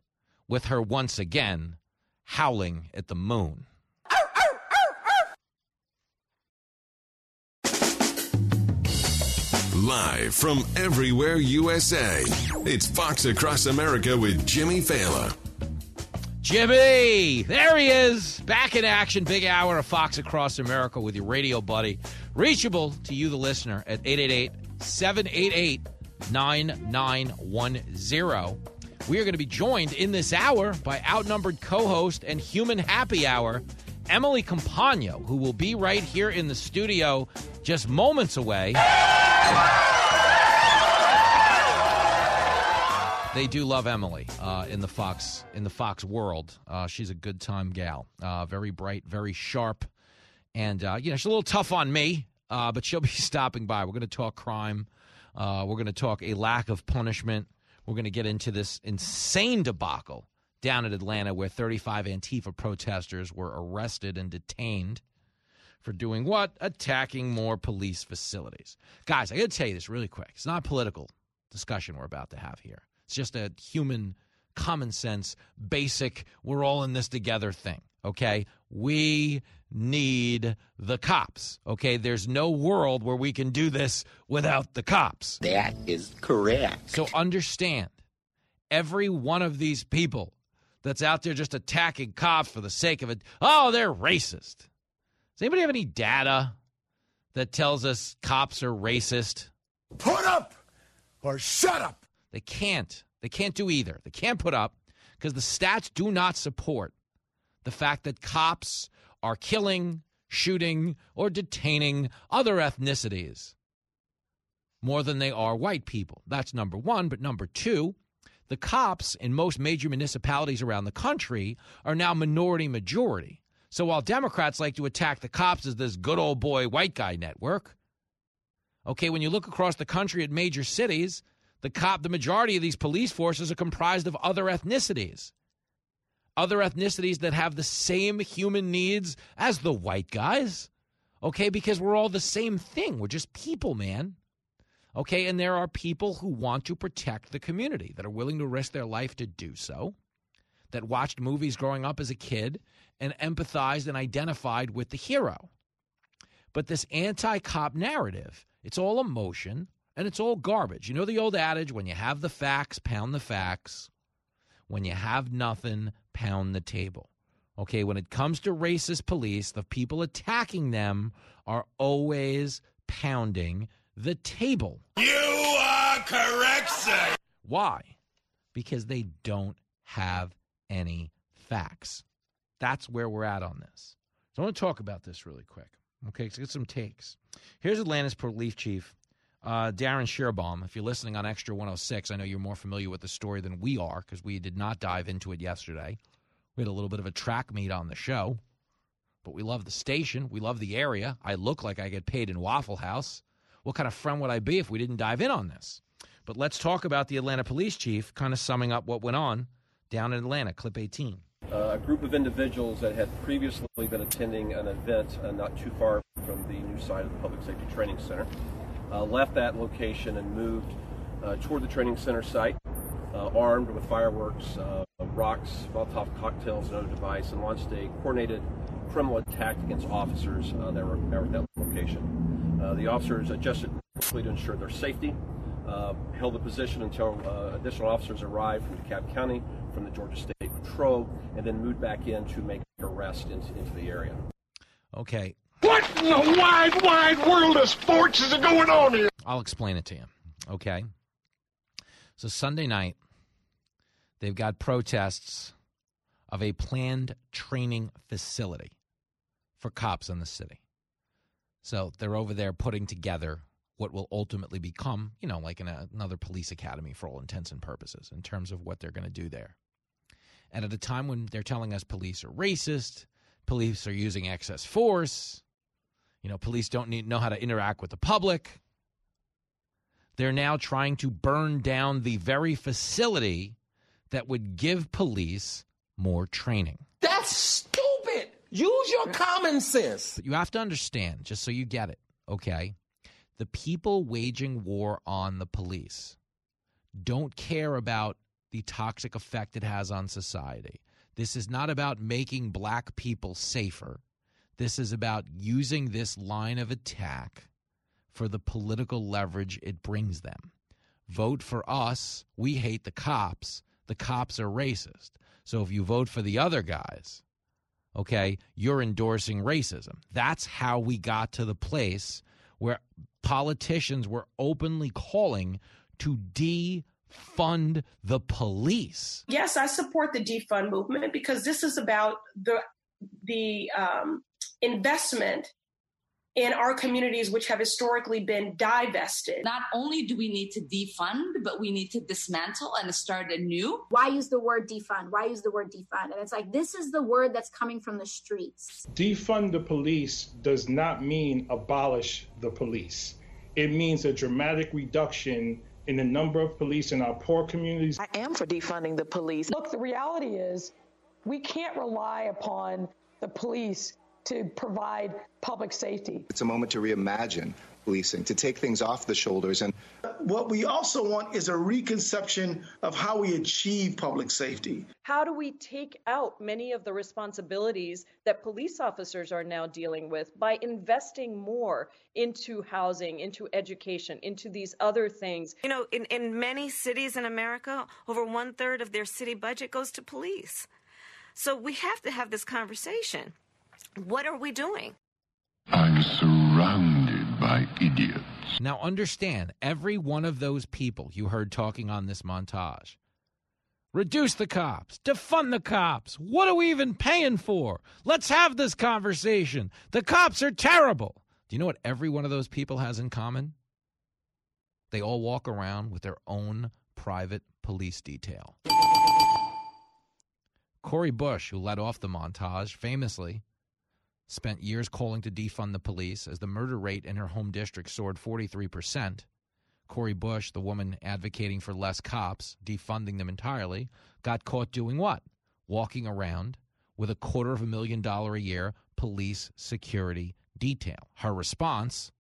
with her once again howling at the moon. Live from everywhere USA, it's Fox Across America with Jimmy Failla. Jimmy, there he is, back in action. Big hour of Fox Across America with your radio buddy. Reachable to you, the listener, at 888 788 9910. We are going to be joined in this hour by outnumbered co host and human happy hour, Emily Compagno, who will be right here in the studio just moments away. They do love Emily uh, in the Fox in the Fox world. Uh, she's a good time gal, uh, very bright, very sharp, and uh, you know she's a little tough on me, uh, but she'll be stopping by. We're going to talk crime. Uh, we're going to talk a lack of punishment. We're going to get into this insane debacle down in Atlanta where 35 Antifa protesters were arrested and detained for doing what? Attacking more police facilities. Guys, I got to tell you this really quick. It's not a political discussion we're about to have here. It's just a human, common sense, basic, we're all in this together thing. Okay? We need the cops. Okay? There's no world where we can do this without the cops. That is correct. So understand every one of these people that's out there just attacking cops for the sake of it. Oh, they're racist. Does anybody have any data that tells us cops are racist? Put up or shut up. They can't. They can't do either. They can't put up because the stats do not support the fact that cops are killing, shooting, or detaining other ethnicities more than they are white people. That's number one. But number two, the cops in most major municipalities around the country are now minority majority. So while Democrats like to attack the cops as this good old boy white guy network, okay, when you look across the country at major cities, the cop the majority of these police forces are comprised of other ethnicities. Other ethnicities that have the same human needs as the white guys. Okay, because we're all the same thing. We're just people, man. Okay, and there are people who want to protect the community that are willing to risk their life to do so, that watched movies growing up as a kid and empathized and identified with the hero. But this anti cop narrative, it's all emotion and it's all garbage. You know the old adage when you have the facts, pound the facts. When you have nothing, pound the table. Okay, when it comes to racist police, the people attacking them are always pounding the table. You are correct, sir. Why? Because they don't have any facts. That's where we're at on this. So I want to talk about this really quick. Okay, let's get some takes. Here's Atlanta's police chief, uh, Darin Schierbaum. If you're listening on Extra 106, I know you're more familiar with the story than we are because we did not dive into it yesterday. We had a little bit of a track meet on the show, but we love the station. We love the area. I look like I get paid in Waffle House. What kind of friend would I be if we didn't dive in on this? But let's talk about the Atlanta police chief, kind of summing up what went on down in Atlanta, clip 18. Uh, a group of individuals that had previously been attending an event uh, not too far from the new site of the Public Safety Training Center uh, left that location and moved uh, toward the training center site, uh, armed with fireworks, uh, rocks, Molotov cocktails, and other device, and launched a coordinated criminal attack against officers that were at that location. the officers adjusted quickly to ensure their safety, held the position until additional officers arrived from DeKalb County, from the Georgia State Patrol, and then moved back in to make an arrest into, into the area. Okay. What in the wide, wide world of sports is going on here? I'll explain it to you. Okay. So Sunday night, they've got protests of a planned training facility for cops in the city. So they're over there putting together what will ultimately become, you know, like an, another police academy for all intents and purposes in terms of what they're going to do there. And at a time when they're telling us police are racist, police are using excess force, you know, police don't need, know how to interact with the public. They're now trying to burn down the very facility that would give police more training. That's stupid. Use your common sense. But you have to understand, just so you get it, okay? The people waging war on the police don't care about the toxic effect it has on society. This is not about making black people safer. This is about using this line of attack for the political leverage it brings them. Vote for us. We hate the cops. The cops are racist. So if you vote for the other guys, okay, you're endorsing racism. That's how we got to the place where politicians were openly calling to de fund the police. Yes, I support the defund movement because this is about the the um, investment in our communities, which have historically been divested. Not only do we need to defund, but we need to dismantle and start anew. Why use the word defund? Why use the word defund? And it's like, this is the word that's coming from the streets. Defund the police does not mean abolish the police, it means a dramatic reduction in the number of police in our poor communities. I am for defunding the police. Look, the reality is we can't rely upon the police to provide public safety. It's a moment to reimagine policing, to take things off the shoulders. And what we also want is a reconception of how we achieve public safety. How do we take out many of the responsibilities that police officers are now dealing with by investing more into housing, into education, into these other things? You know, in, in many cities in America, over one third of their city budget goes to police. So we have to have this conversation. What are we doing? I'm surrounded idiots. Now, understand every one of those people you heard talking on this montage. Reduce the cops, defund the cops. What are we even paying for? Let's have this conversation. The cops are terrible. Do you know what every one of those people has in common? They all walk around with their own private police detail. Cori Bush, who led off the montage, famously spent years calling to defund the police as the murder rate in her home district soared 43%. Cori Bush, the woman advocating for less cops, defunding them entirely, got caught doing what? Walking around with a quarter of a million dollar a year police security detail. Her response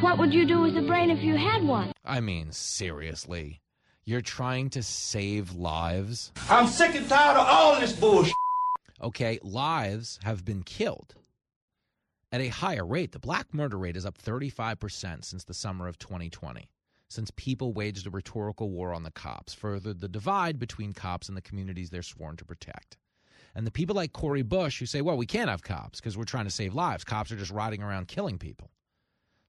What would you do with a brain if you had one? I mean, seriously. You're trying to save lives? I'm sick and tired of all this bullshit. Okay, lives have been killed at a higher rate. The black murder rate is up 35% since the summer of 2020, since people waged a rhetorical war on the cops, furthered the divide between cops and the communities they're sworn to protect. And the people like Cori Bush who say, well, we can't have cops because we're trying to save lives. Cops are just riding around killing people.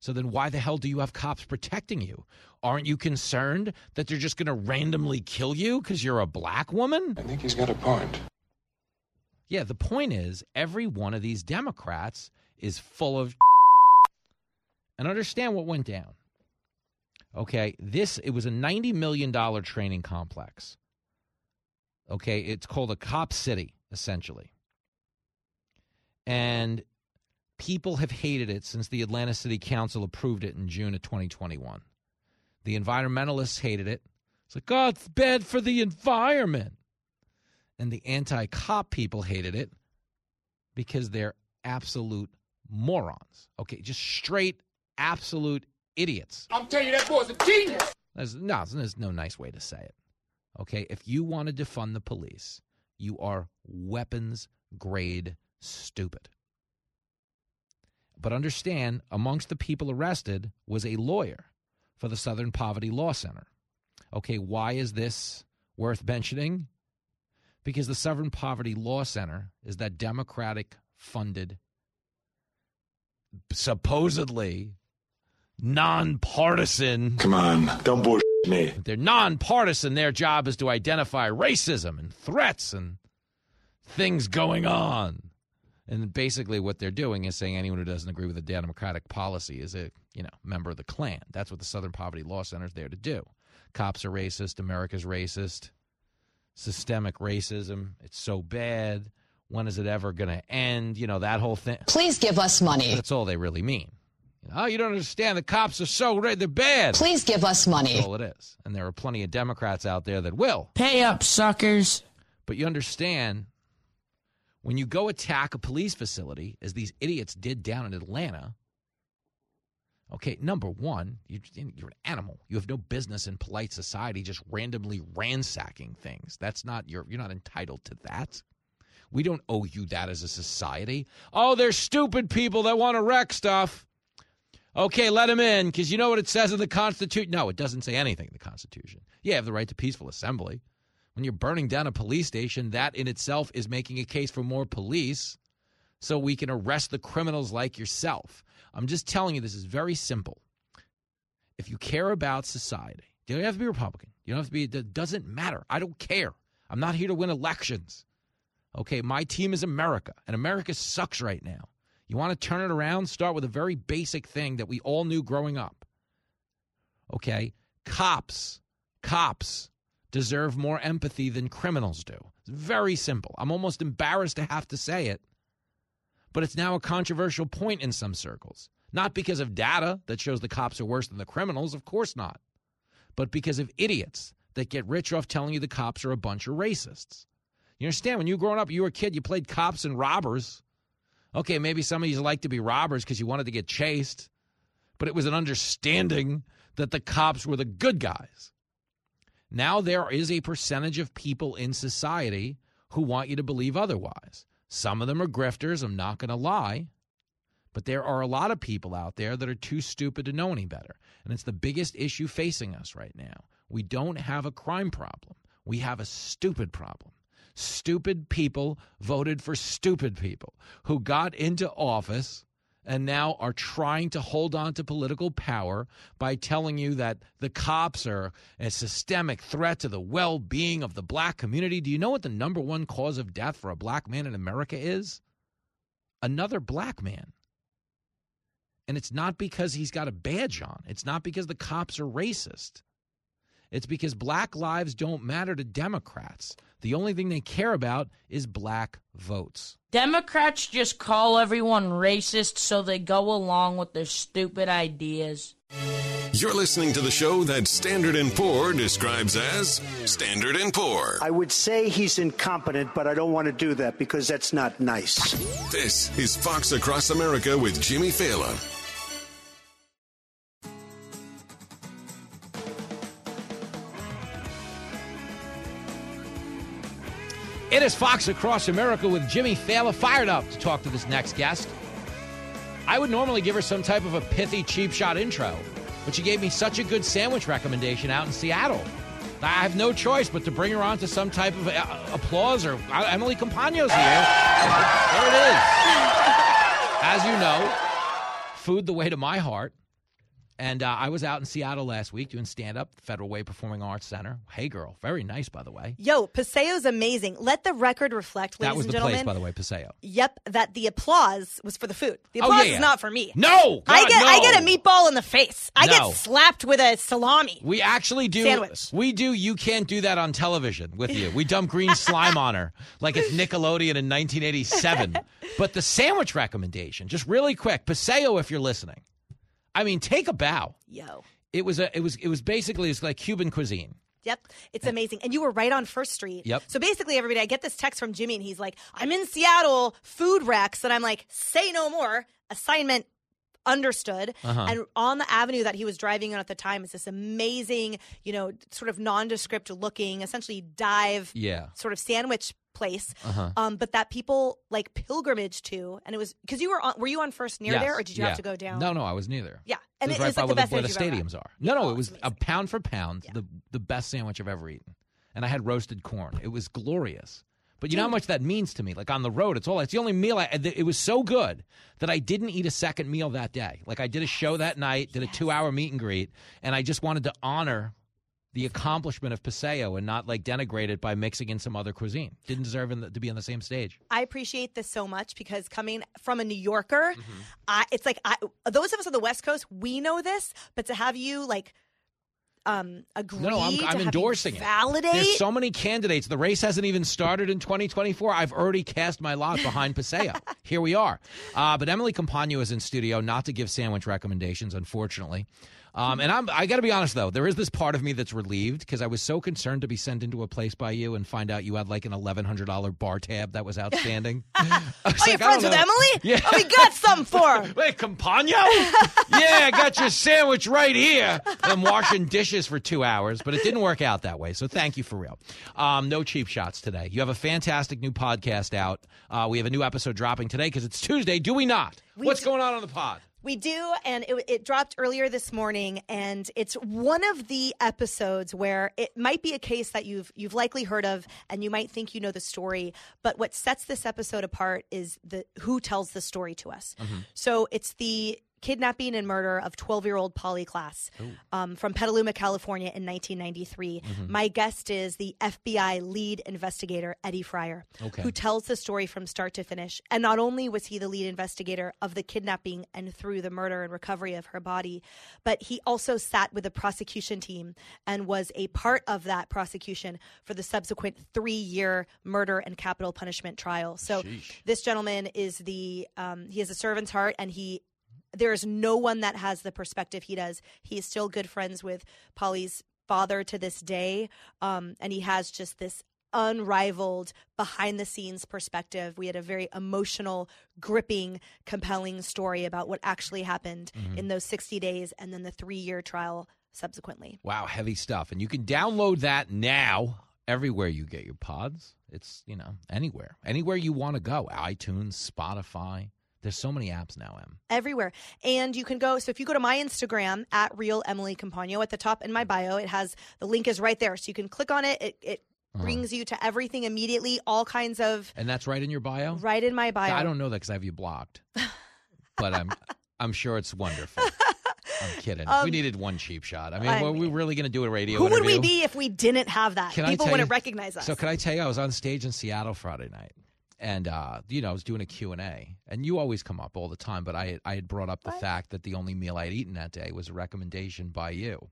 So then why the hell do you have cops protecting you? Aren't you concerned that they're just going to randomly kill you because you're a black woman? I think he's got a point. Yeah, the point is every one of these Democrats is full of and understand what went down. Okay, this it was a 90 million dollar training complex. Okay, it's called a cop city essentially. And people have hated it since the Atlanta City Council approved it in June of 2021. The environmentalists hated it. It's like, oh, it's bad for the environment. And the anti cop people hated it because they're absolute morons. Okay, just straight absolute idiots. I'm telling you, that boy's a genius. There's, no, there's no nice way to say it. Okay, if you want to defund the police, you are weapons grade stupid. But understand, amongst the people arrested was a lawyer for the Southern Poverty Law Center. Okay, why is this worth mentioning? Because the Southern Poverty Law Center is that Democratic funded, supposedly nonpartisan. Come on, don't bullshit me. They're nonpartisan. Their job is to identify racism and threats and things going on. And basically, what they're doing is saying anyone who doesn't agree with the Democratic policy is a you know member of the Klan. That's what the Southern Poverty Law Center is there to do. Cops are racist. America's racist. Systemic racism. It's so bad. When is it ever going to end? You know that whole thing. Please give us money. That's all they really mean. Oh, you don't understand. The cops are so red. They're bad. Please give us money. That's all it is. And there are plenty of Democrats out there that will. Pay up, suckers. But you understand when you go attack a police facility, as these idiots did down in Atlanta, okay, number one, you're, you're an animal. You have no business in polite society just randomly ransacking things. That's not your, you're not entitled to that. We don't owe you that as a society. Oh, they're stupid people that want to wreck stuff. Okay, let them in because you know what it says in the Constitution? No, it doesn't say anything in the Constitution. You have the right to peaceful assembly. When you're burning down a police station, that in itself is making a case for more police so we can arrest the criminals like yourself. I'm just telling you, this is very simple. If you care about society, you don't have to be Republican. You don't have to be, it doesn't matter. I don't care. I'm not here to win elections. Okay, my team is America, and America sucks right now. You want to turn it around? Start with a very basic thing that we all knew growing up. Okay, cops, cops deserve more empathy than criminals do. It's very simple. I'm almost embarrassed to have to say it, but it's now a controversial point in some circles. Not because of data that shows the cops are worse than the criminals, of course not, but because of idiots that get rich off telling you the cops are a bunch of racists. You understand? When you were growing up, you were a kid, you played cops and robbers. Okay, maybe some of you like to be robbers because you wanted to get chased, but it was an understanding that the cops were the good guys. Now there is a percentage of people in society who want you to believe otherwise. Some of them are grifters, I'm not going to lie. But there are a lot of people out there that are too stupid to know any better. And it's the biggest issue facing us right now. We don't have a crime problem, we have a stupid problem. Stupid people voted for stupid people who got into office and now are trying to hold on to political power by telling you that the cops are a systemic threat to the well being of the black community. Do you know what the number one cause of death for a black man in America is? Another black man. And it's not because he's got a badge on, it's not because the cops are racist. It's because black lives don't matter to Democrats. The only thing they care about is black votes. Democrats just call everyone racist so they go along with their stupid ideas. You're listening to the show that Standard and Poor describes as Standard and Poor. I would say he's incompetent, but I don't want to do that because that's not nice. This is Fox Across America with Jimmy Failla. It is Fox Across America with Jimmy Failla fired up to talk to this next guest. I would normally give her some type of a pithy cheap shot intro, but she gave me such a good sandwich recommendation out in Seattle. I have no choice but to bring her on to some type of uh, applause or uh, Emily Compagno's here. there it is. As you know, food the way to my heart. And uh, I was out in Seattle last week doing stand up, Federal Way Performing Arts Center. Hey, girl, very nice, by the way. Yo, Paseo's amazing. Let the record reflect, ladies that was and the gentlemen. place, by the way, Paseo. Yep, that the applause was for the food. The Oh, applause yeah, yeah. is not for me. No, I God, get I get a meatball in the face. I No. get slapped with a salami. We actually do. Sandwich. We do. You can't do that on television with you. We dump green slime on her like it's Nickelodeon in 1987. But the sandwich recommendation, just really quick, Paseo, if you're listening. I mean, take a bow. Yo. It was a. It was. It was basically it's like Cuban cuisine. Yep, it's amazing. And you were right on First Street. Yep. So basically, everybody, I get this text from Jimmy, and he's like, "I'm in Seattle, food wrecks," and I'm like, "Say no more." Assignment understood. Uh-huh. And on the avenue that he was driving on at the time is this amazing, you know, sort of nondescript looking, essentially dive Yeah. sort of sandwich place. Uh-huh. Um, but that people like pilgrimage to, and it was because you were on. Were you on first near Yes, there, or did you yeah. have to go down? No, no, I was neither. Yeah, It and was it right like the best where the sandwich you've ever stadiums are. No, no, it was a pound for pound, the the best sandwich I've ever eaten, and I had roasted corn. It was glorious. But you know how much that means to me. Like on the road, it's all. It's the only meal. I, it was so good that I didn't eat a second meal that day. Like I did a show that night, did a two-hour meet and greet, and I just wanted to honor the accomplishment of Paseo and not like denigrate it by mixing in some other cuisine. Didn't deserve in the, to be on the same stage. I appreciate this so much because coming from a New Yorker, Mm-hmm. I, it's like I, those of us on the West Coast, we know this, but to have you like um agree, No, no, I'm, I'm endorsing it. validate. There's so many candidates. The race hasn't even started in 2024. I've already cast my lot behind Paseo. Here we are. Uh, but Emily Compagno is in studio, not to give sandwich recommendations, unfortunately. Um, and I'm, I got to be honest, though, there is this part of me that's relieved because I was so concerned to be sent into a place by you and find out you had like an $1,100 bar tab that was outstanding. I was oh, like, you're friends with know. Emily? Yeah. Oh, we got something for her. Wait, Compagno? yeah, I got your sandwich right here. I'm washing dishes for two hours, but it didn't work out that way. So thank you for real. Um, no cheap shots today. You have a fantastic new podcast out. Uh, we have a new episode dropping today because it's Tuesday. Do we not? We What's do- going on on the pod? We do, and it, it dropped earlier this morning, and it's one of the episodes where it might be a case that you've you've likely heard of, and you might think you know the story. But what sets this episode apart is the who tells the story to us. Mhm. So it's the kidnapping and murder of 12 year old Polly Klaas um, from Petaluma, California in 1993. Mhm. My guest is the FBI lead investigator, Eddie Freyer, Okay. who tells the story from start to finish. And not only was he the lead investigator of the kidnapping and through the murder and recovery of her body, but he also sat with the prosecution team and was a part of that prosecution for the subsequent three year murder and capital punishment trial. So this gentleman is the, um, he has a servant's heart and he there is no one that has the perspective he does. He is still good friends with Polly's father to this day, um, and he has just this unrivaled behind the scenes perspective. We had a very emotional, gripping, compelling story about what actually happened Mhm. in those 60 days and then the three year trial subsequently. Wow, heavy stuff. And you can download that now everywhere you get your pods. It's, you know, anywhere. Anywhere you want to go. iTunes, Spotify. There's so many apps now, Em. everywhere. And you can go. So if you go to my Instagram at real Emily Compagno at the top in my bio, it has the link is right there. So you can click on it. It, it Uh-huh. brings you to everything immediately. All kinds of And that's right in your bio? right in my bio. I don't know that because I have you blocked. but I'm I'm sure it's wonderful. I'm kidding. we Um, needed one cheap shot. I mean, I were we really going to do a radio Who would we be if we didn't have that? Can People wouldn't you- recognize us. So can I tell you, I was on stage in Seattle Friday night, and uh, you know, I was doing a Q and A, and you always come up all the time, but I had, I had brought up the fact that the only meal I'd eaten that day was a recommendation by you,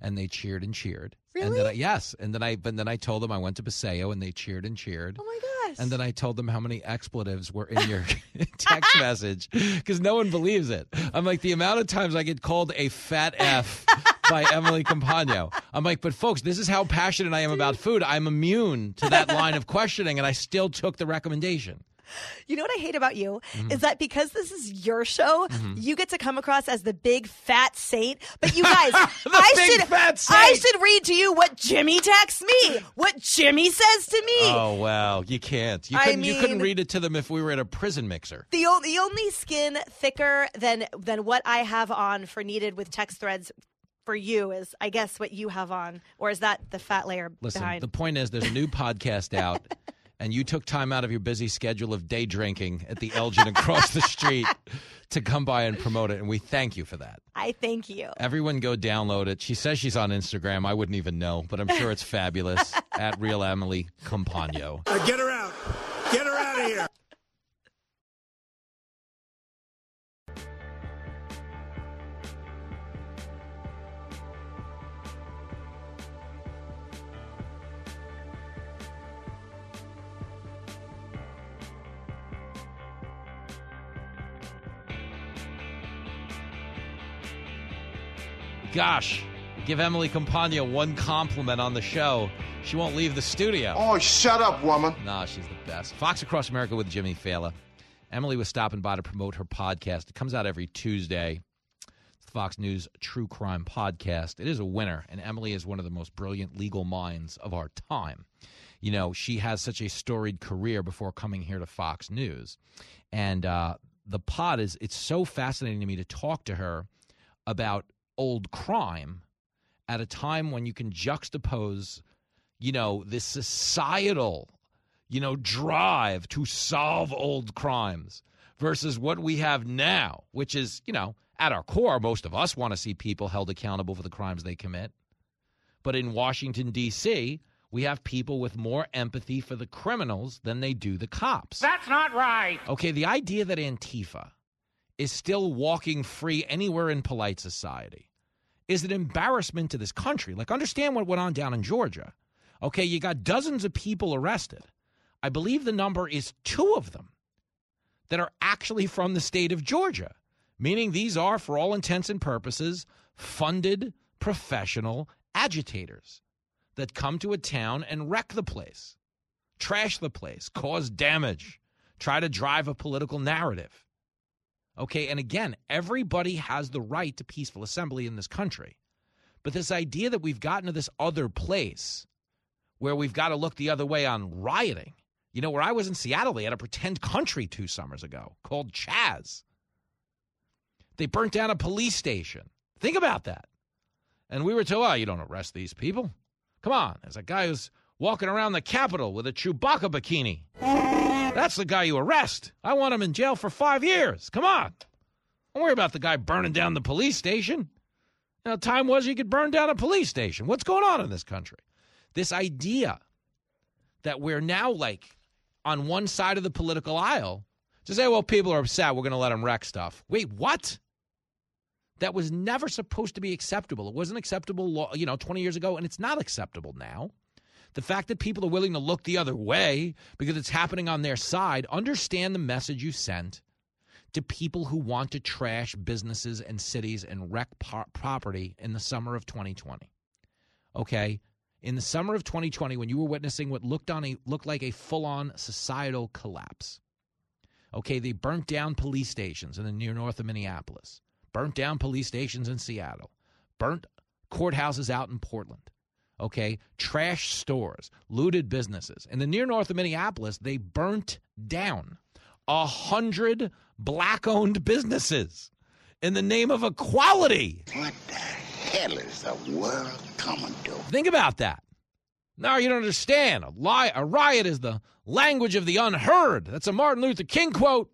and they cheered and cheered. And then I, yes, and then I but then I told them I went to Paseo, and they cheered and cheered. Oh my gosh! And then I told them how many expletives were in your text message because no one believes it. I'm like the amount of times I get called a fat f by Emily Compagno. I'm like, but folks, this is how passionate I am about food. I'm immune to that line of questioning, and I still took the recommendation. You know what I hate about you Mhm. is that because this is your show, Mhm. you get to come across as the big fat saint. But you guys, I big should I should read to you what Jimmy texts me, what Jimmy says to me. Oh wow, you can't. You I couldn't. you couldn't read it to them if we were at a prison mixer. The, o- the only skin thicker than than what I have on for needed with text threads for you is, I guess, what you have on, or is that the fat layer Listen, behind? the point is, there's a new podcast out, and you took time out of your busy schedule of day drinking at the Elgin across the street to come by and promote it, and we thank you for that. I thank you. Everyone go download it. She says she's on Instagram. I wouldn't even know, but I'm sure it's fabulous. at Real Emily Compagno. Uh, get her out. Get her out of here. Gosh, give Emily Compagno one compliment on the show. She won't leave the studio. Oh, shut up, woman. Nah, she's the best. Fox Across America with Jimmy Failla. Emily was stopping by to promote her podcast. It comes out every Tuesday. It's the Fox News True Crime Podcast. It is a winner, and Emily is one of the most brilliant legal minds of our time. You know, she has such a storied career before coming here to Fox News. And uh, the pod is, it's so fascinating to me to talk to her about old crime at a time when you can juxtapose, you know, this societal, you know, drive to solve old crimes versus what we have now, which is, you know, at our core, most of us want to see people held accountable for the crimes they commit. But in Washington, D.C., we have people with more empathy for the criminals than they do the cops. That's not right. Okay, the idea that Antifa is still walking free anywhere in polite society is an embarrassment to this country. Like, understand what went on down in Georgia. Okay, you got dozens of people arrested. I believe the number is two of them that are actually from the state of Georgia, meaning these are, for all intents and purposes, funded professional agitators that come to a town and wreck the place, trash the place, cause damage, try to drive a political narrative. Okay, and again, everybody has the right to peaceful assembly in this country. But this idea that we've gotten to this other place where we've got to look the other way on rioting. You know, where I was in Seattle, they had a pretend country two summers ago called Chaz. They burnt down a police station. Think about that. And we were told, oh, you don't arrest these people. Come on. There's a guy who's walking around the Capitol with a Chewbacca bikini. That's the guy you arrest. I want him in jail for five years. Come on. Don't worry about the guy burning down the police station. Know, time was you could burn down a police station. What's going on in this country? This idea that we're now like on one side of the political aisle to say, well, people are upset, we're going to let them wreck stuff. Wait, what? That was never supposed to be acceptable. It wasn't acceptable, you know, 20 years ago, and it's not acceptable now. The fact that people are willing to look the other way because it's happening on their side, understand the message you sent to people who want to trash businesses and cities and wreck par- property in the summer of 2020. Okay? In the summer of 2020 when you were witnessing what looked on a looked like a full-on societal collapse. Okay, they burnt down police stations in the near north of Minneapolis, burnt down police stations in Seattle, burnt courthouses out in Portland. Okay, trash stores, looted businesses. In the near north of Minneapolis, they burnt down a hundred black owned businesses in the name of equality. What the hell is the world coming to? Think about that. Now you don't understand. A, lie, a riot is the language of the unheard. That's a Martin Luther King quote.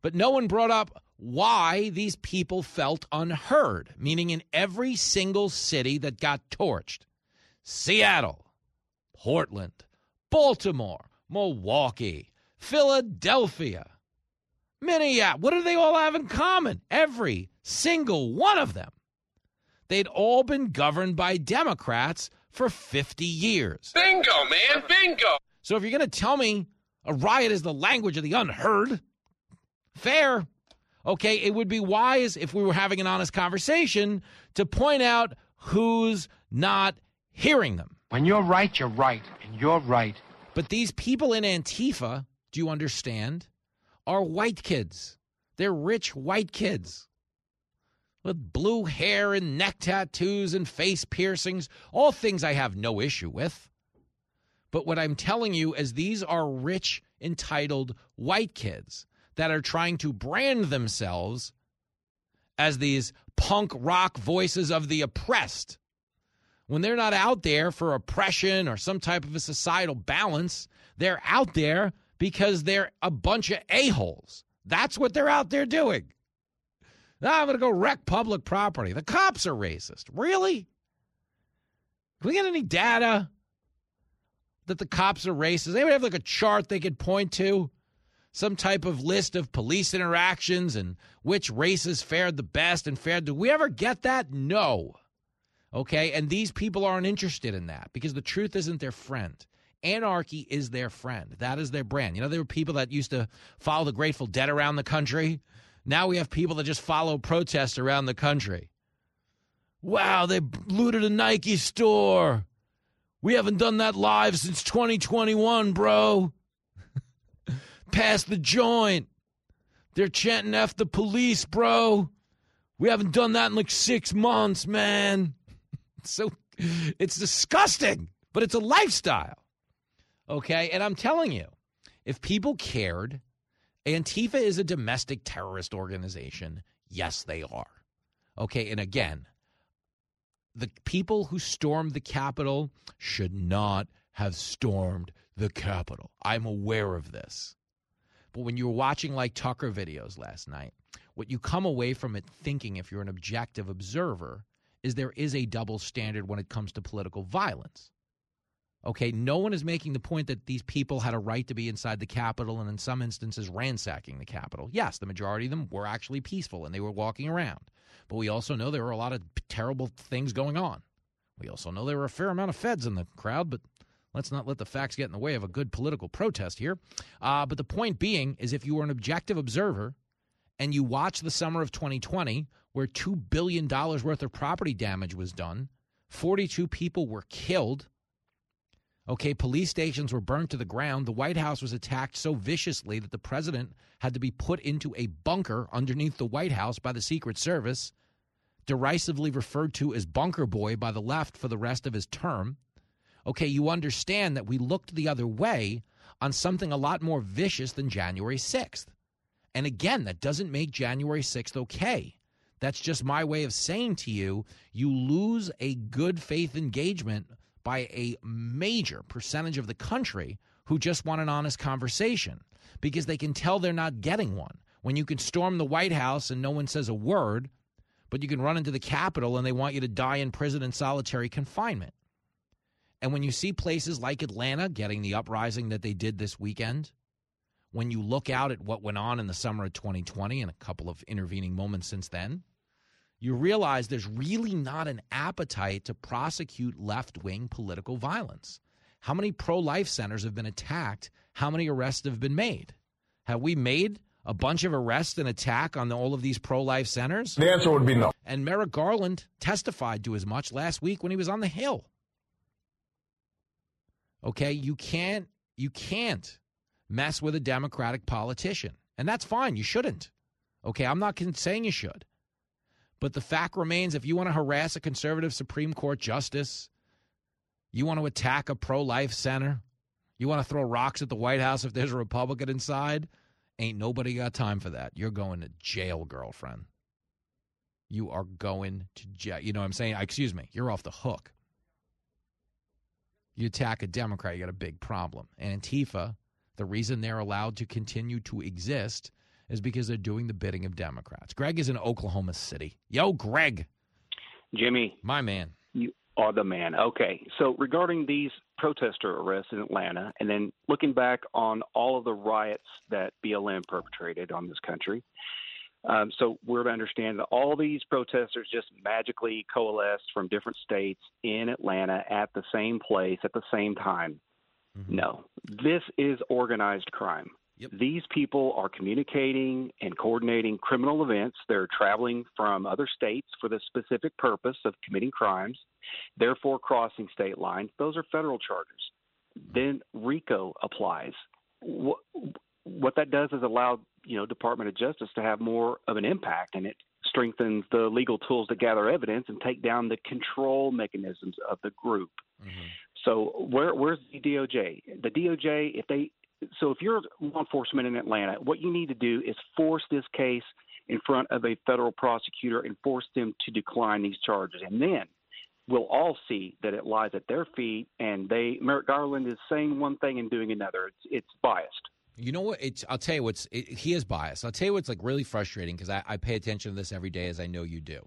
But no one brought up why these people felt unheard, meaning in every single city that got torched Seattle, Portland, Baltimore, Milwaukee, Philadelphia, Minneapolis. What do they all have in common? Every single one of them. They'd all been governed by Democrats for 50 years. Bingo, man, bingo. So if you're going to tell me a riot is the language of the unheard, fair. Okay, it would be wise if we were having an honest conversation to point out who's not hearing them. When you're right, you're right, and you're right. But these people in Antifa, do you understand, are white kids. They're rich white kids with blue hair and neck tattoos and face piercings, all things I have no issue with. But what I'm telling you is these are rich, entitled white kids that are trying to brand themselves as these punk rock voices of the oppressed when they're not out there for oppression or some type of a societal balance. They're out there because they're a bunch of a-holes. That's what they're out there doing. Now I'm going to go wreck public property. The cops are racist. Really? Can we get any data that the cops are racist? Anybody have like a chart they could point to? Some type of list of police interactions and which races fared the best and fared. Do we ever get that? No. Okay. And these people aren't interested in that because the truth isn't their friend. Anarchy is their friend. That is their brand. You know, there were people that used to follow the Grateful Dead around the country. Now we have people that just follow protests around the country. Wow, they looted a Nike store. We haven't done that live since 2021, bro. Pass the joint. They're chanting F the police, bro. We haven't done that in like six months, man. So it's disgusting, but it's a lifestyle. Okay. And I'm telling you, if people cared, Antifa is a domestic terrorist organization. Yes, they are. Okay. And again, the people who stormed the Capitol should not have stormed the Capitol. I'm aware of this. But when you were watching like Tucker videos last night, what you come away from it thinking, if you're an objective observer, is there is a double standard when it comes to political violence. Okay, no one is making the point that these people had a right to be inside the Capitol and in some instances ransacking the Capitol. Yes, the majority of them were actually peaceful and they were walking around. But we also know there were a lot of terrible things going on. We also know there were a fair amount of feds in the crowd, but let's not let the facts get in the way of a good political protest here. Uh, but the point being is if you were an objective observer and you watch the summer of 2020, where $2 billion worth of property damage was done, 42 people were killed. Okay, police stations were burned to the ground. The White House was attacked so viciously that the president had to be put into a bunker underneath the White House by the Secret Service, derisively referred to as Bunker Boy by the left for the rest of his term. Okay, you understand that we looked the other way on something a lot more vicious than January 6th. And again, that doesn't make January 6th okay. That's just my way of saying to you, you lose a good faith engagement by a major percentage of the country who just want an honest conversation because they can tell they're not getting one when you can storm the White House and no one says a word, but you can run into the Capitol and they want you to die in prison in solitary confinement. And when you see places like Atlanta getting the uprising that they did this weekend, when you look out at what went on in the summer of 2020 and a couple of intervening moments since then, you realize there's really not an appetite to prosecute left wing political violence. How many pro life centers have been attacked? How many arrests have been made? Have we made a bunch of arrests and attack on all of these pro life centers? The answer would be no. And Merrick Garland testified to as much last week when he was on the Hill. Okay, you can't you can't mess with a Democratic politician. And that's fine, you shouldn't. Okay, I'm not saying you should. But the fact remains if you want to harass a conservative Supreme Court justice, you want to attack a pro life center, you want to throw rocks at the White House if there's a Republican inside, ain't nobody got time for that. You're going to jail, girlfriend. You are going to jail. You know what I'm saying? Excuse me. You're off the hook. You attack a Democrat, you got a big problem. And Antifa, the reason they're allowed to continue to exist is because they're doing the bidding of Democrats. Greg is in Oklahoma City. Yo, Greg. Jimmy. My man. You are the man. Okay. So regarding these protester arrests in Atlanta, and then looking back on all of the riots that BLM perpetrated on this country, um, so we're to understand that all these protesters just magically coalesced from different states in Atlanta at the same place at the same time. Mm-hmm. No, this is organized crime. Yep. These people are communicating and coordinating criminal events. They're traveling from other states for the specific purpose of committing crimes, therefore crossing state lines. Those are federal charges. Then RICO applies. What, what that does is allow you know Department of Justice to have more of an impact, and it strengthens the legal tools to gather evidence and take down the control mechanisms of the group. Mm-hmm. So where where's the DOJ? The DOJ, if they so if you're law enforcement in Atlanta, what you need to do is force this case in front of a federal prosecutor and force them to decline these charges, and then we'll all see that it lies at their feet, and they Merrick Garland is saying one thing and doing another. It's it's biased. You know what? It's I'll tell you what's it, he is biased. I'll tell you what's like really frustrating because I, I, pay attention to this every day, as I know you do.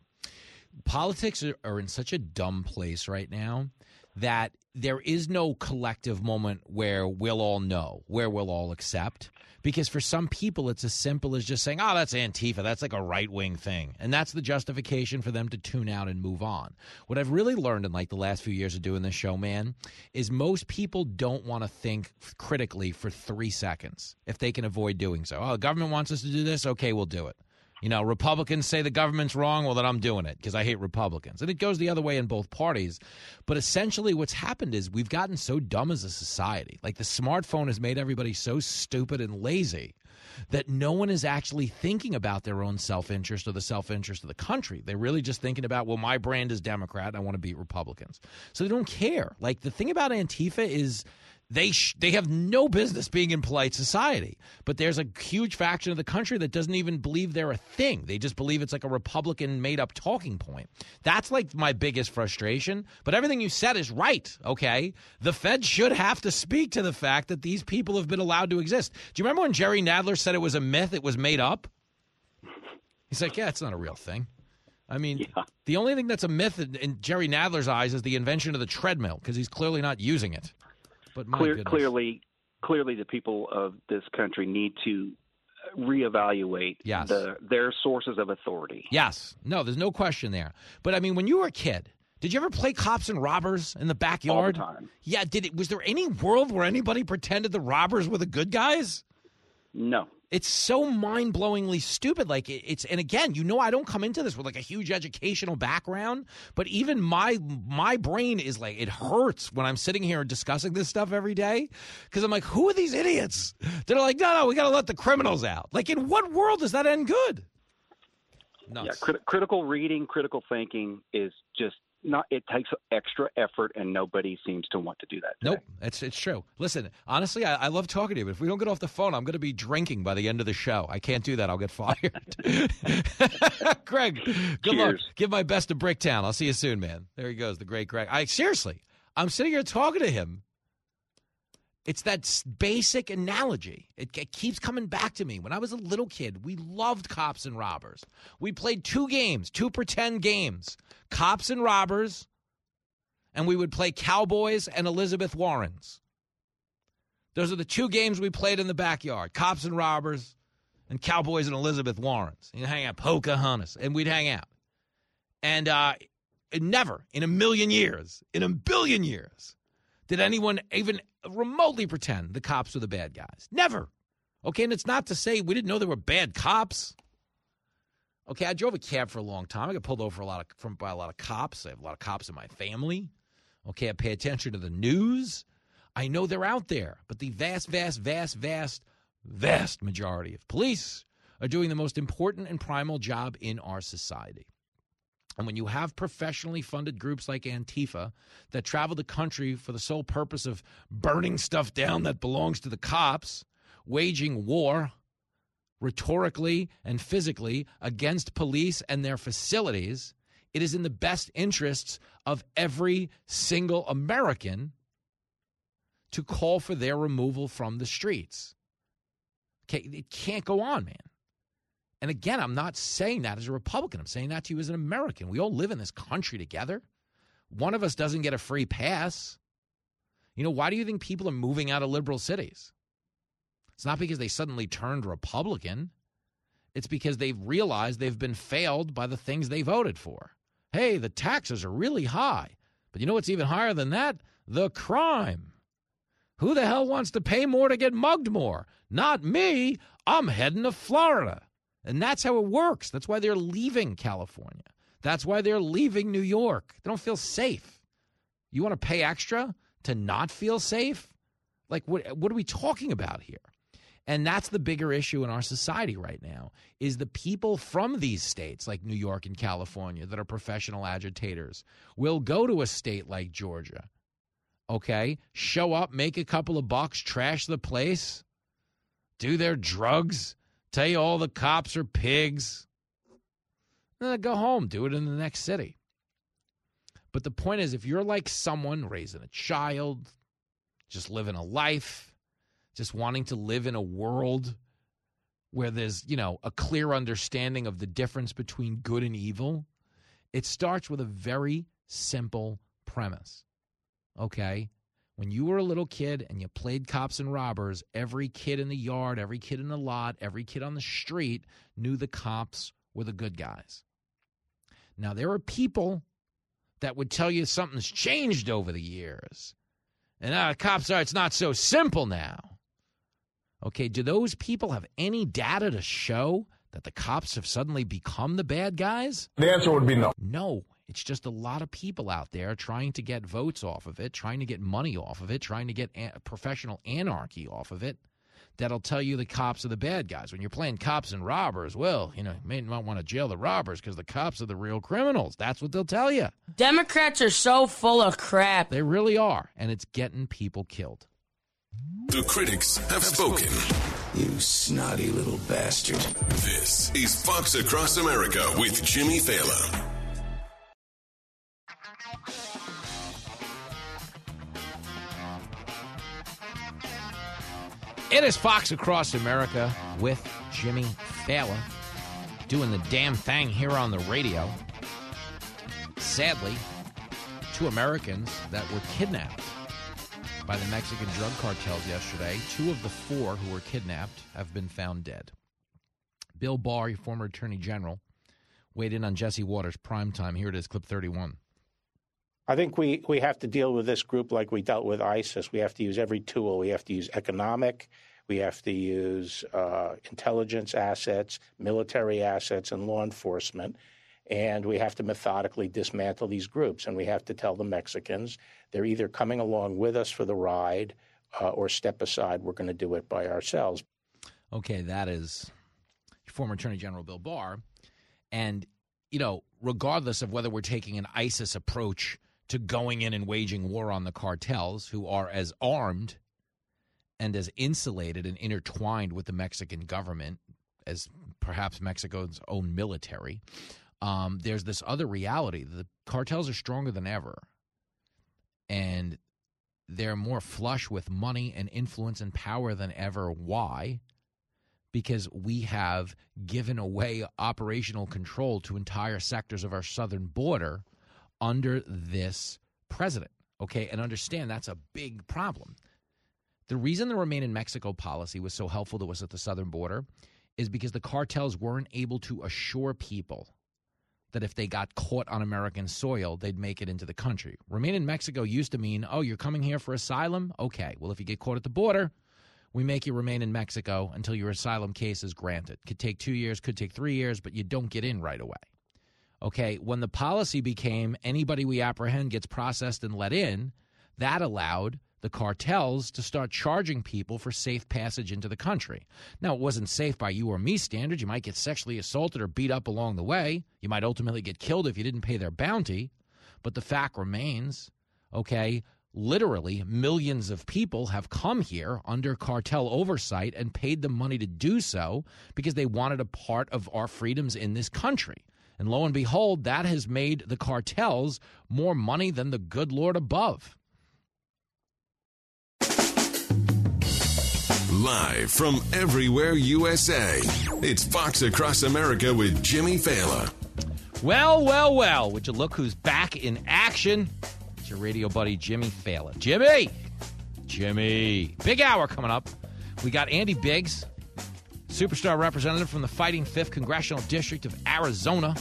Politics are, are in such a dumb place right now that there is no collective moment where we'll all know, where we'll all accept. Because for some people, it's as simple as just saying, oh, that's Antifa. That's like a right wing thing. And that's the justification for them to tune out and move on. What I've really learned in like the last few years of doing this show, man, is most people don't want to think critically for three seconds if they can avoid doing so. Oh, the government wants us to do this. Okay, we'll do it. You know, Republicans say the government's wrong. Well, then I'm doing it because I hate Republicans. And it goes the other way in both parties. But essentially, what's happened is we've gotten so dumb as a society. Like the smartphone has made everybody so stupid and lazy that no one is actually thinking about their own self interest or the self interest of the country. They're really just thinking about, well, my brand is Democrat. I want to beat Republicans. So they don't care. Like the thing about Antifa is they sh- they have no business being in polite society. But there's a huge faction of the country that doesn't even believe they're a thing. They just believe it's like a Republican made up talking point. That's like my biggest frustration. But everything you said is right. Okay, the Fed should have to speak to the fact that these people have been allowed to exist. Do you remember when Jerry Nadler said it was a myth? It was made up. He's like, yeah, it's not a real thing. I mean, yeah. the only thing that's a myth in, in Jerry Nadler's eyes is the invention of the treadmill because he's clearly not using it. But Clear, clearly, clearly, the people of this country need to reevaluate yes. the, their sources of authority. Yes, no, there's no question there. But I mean, when you were a kid, did you ever play cops and robbers in the backyard? All the time. Yeah. Did it? Was there any world where anybody pretended the robbers were the good guys? No. It's so mind blowingly stupid. Like it's, and again, you know, I don't come into this with like a huge educational background, but even my my brain is like it hurts when I'm sitting here discussing this stuff every day because I'm like, who are these idiots that are like, no, no, we got to let the criminals out? Like, in what world does that end good? Nuts. Yeah, crit- critical reading, critical thinking is just not it takes extra effort and nobody seems to want to do that today. nope it's it's true. Listen honestly I, I, love talking to you but if we don't get off the phone i'm going to be drinking by the end of the show. I can't do that. I'll get fired. Greg good Cheers. luck give my best to bricktown. I'll see you soon man. There he goes the great greg. I seriously i'm sitting here talking to him It's that basic analogy. It, it keeps coming back to me. When I was a little kid, we loved cops and robbers. We played two games, two pretend games cops and robbers, and we would play cowboys and Elizabeth Warrens. Those are the two games we played in the backyard cops and robbers, and cowboys and Elizabeth Warrens. You hang out, Pocahontas, and we'd hang out. And uh, never in a million years, in a billion years, did anyone even remotely pretend the cops were the bad guys. Never. Okay, and it's not to say we didn't know there were bad cops. Okay, I drove a cab for a long time. I got pulled over a lot of from by a lot of cops. I have a lot of cops in my family. Okay, I pay attention to the news. I know they're out there, but the vast, vast, vast, vast, vast majority of police are doing the most important and primal job in our society. And when you have professionally funded groups like Antifa that travel the country for the sole purpose of burning stuff down that belongs to the cops, waging war rhetorically and physically against police and their facilities, it is in the best interests of every single American to call for their removal from the streets. Okay, it can't go on, man. And again, I'm not saying that as a Republican. I'm saying that to you as an American. We all live in this country together. One of us doesn't get a free pass. You know, why do you think people are moving out of liberal cities? It's not because they suddenly turned Republican. It's because they've realized they've been failed by the things they voted for. Hey, the taxes are really high. But you know what's even higher than that? The crime. Who the hell wants to pay more to get mugged more? Not me. I'm heading to Florida. And that's how it works. That's why they're leaving California. That's why they're leaving New York. They don't feel safe. You want to pay extra to not feel safe? Like what what are we talking about here? And that's the bigger issue in our society right now is the people from these states like New York and California that are professional agitators will go to a state like Georgia. Okay? Show up, make a couple of bucks, trash the place, do their drugs, tell you all the cops are pigs. Then go home, do it in the next city. But the point is, if you're like someone raising a child, just living a life, just wanting to live in a world where there's, you know, a clear understanding of the difference between good and evil, it starts with a very simple premise. Okay? When you were a little kid and you played cops and robbers, every kid in the yard, every kid in the lot, every kid on the street knew the cops were the good guys. Now, there are people that would tell you something's changed over the years. And uh, cops are, it's not so simple now. Okay, do those people have any data to show that the cops have suddenly become the bad guys? The answer would be no. No. It's just a lot of people out there trying to get votes off of it, trying to get money off of it, trying to get a- professional anarchy off of it. That'll tell you the cops are the bad guys. When you're playing cops and robbers, well, you know, you may not want to jail the robbers because the cops are the real criminals. That's what they'll tell you. Democrats are so full of crap. They really are. And it's getting people killed. The critics have spoken. You snotty little bastard. This is Fox Across America with Jimmy Failla. It is Fox Across America with Jimmy Failla doing the damn thing here on the radio. Sadly, two Americans that were kidnapped by the Mexican drug cartels yesterday, two of the four who were kidnapped have been found dead. Bill Barr, former attorney general, weighed in on Jesse Watters' prime time. Here it is, clip 31. I think we, we have to deal with this group like we dealt with ISIS. We have to use every tool. We have to use economic, we have to use uh, intelligence assets, military assets, and law enforcement. And we have to methodically dismantle these groups. And we have to tell the Mexicans they're either coming along with us for the ride uh, or step aside. We're going to do it by ourselves. Okay, that is former Attorney General Bill Barr. And, you know, regardless of whether we're taking an ISIS approach to going in and waging war on the cartels, who are as armed and as insulated and intertwined with the Mexican government as perhaps Mexico's own military, um, there's this other reality. The cartels are stronger than ever. And they're more flush with money and influence and power than ever. Why? Because we have given away operational control to entire sectors of our southern border under this president. Okay, and understand that's a big problem. The reason the Remain in Mexico policy was so helpful to us at the southern border is because the cartels weren't able to assure people that if they got caught on American soil, they'd make it into the country. Remain in Mexico used to mean, oh, you're coming here for asylum? Okay. Well, if you get caught at the border, we make you remain in Mexico until your asylum case is granted. Could take two years, could take three years, but you don't get in right away. Okay. When the policy became anybody we apprehend gets processed and let in, that allowed the cartels to start charging people for safe passage into the country. Now, it wasn't safe by you or me standards. You might get sexually assaulted or beat up along the way. You might ultimately get killed if you didn't pay their bounty. But the fact remains, okay, literally millions of people have come here under cartel oversight and paid them money to do so because they wanted a part of our freedoms in this country. And lo and behold, that has made the cartels more money than the good Lord above. Live from everywhere USA, it's Fox Across America with Jimmy Failla. Well, well, well, would you look who's back in action? It's your radio buddy, Jimmy Failla. Jimmy! Jimmy. Big hour coming up. We got Andy Biggs, superstar representative from the Fighting Fifth Congressional District of Arizona.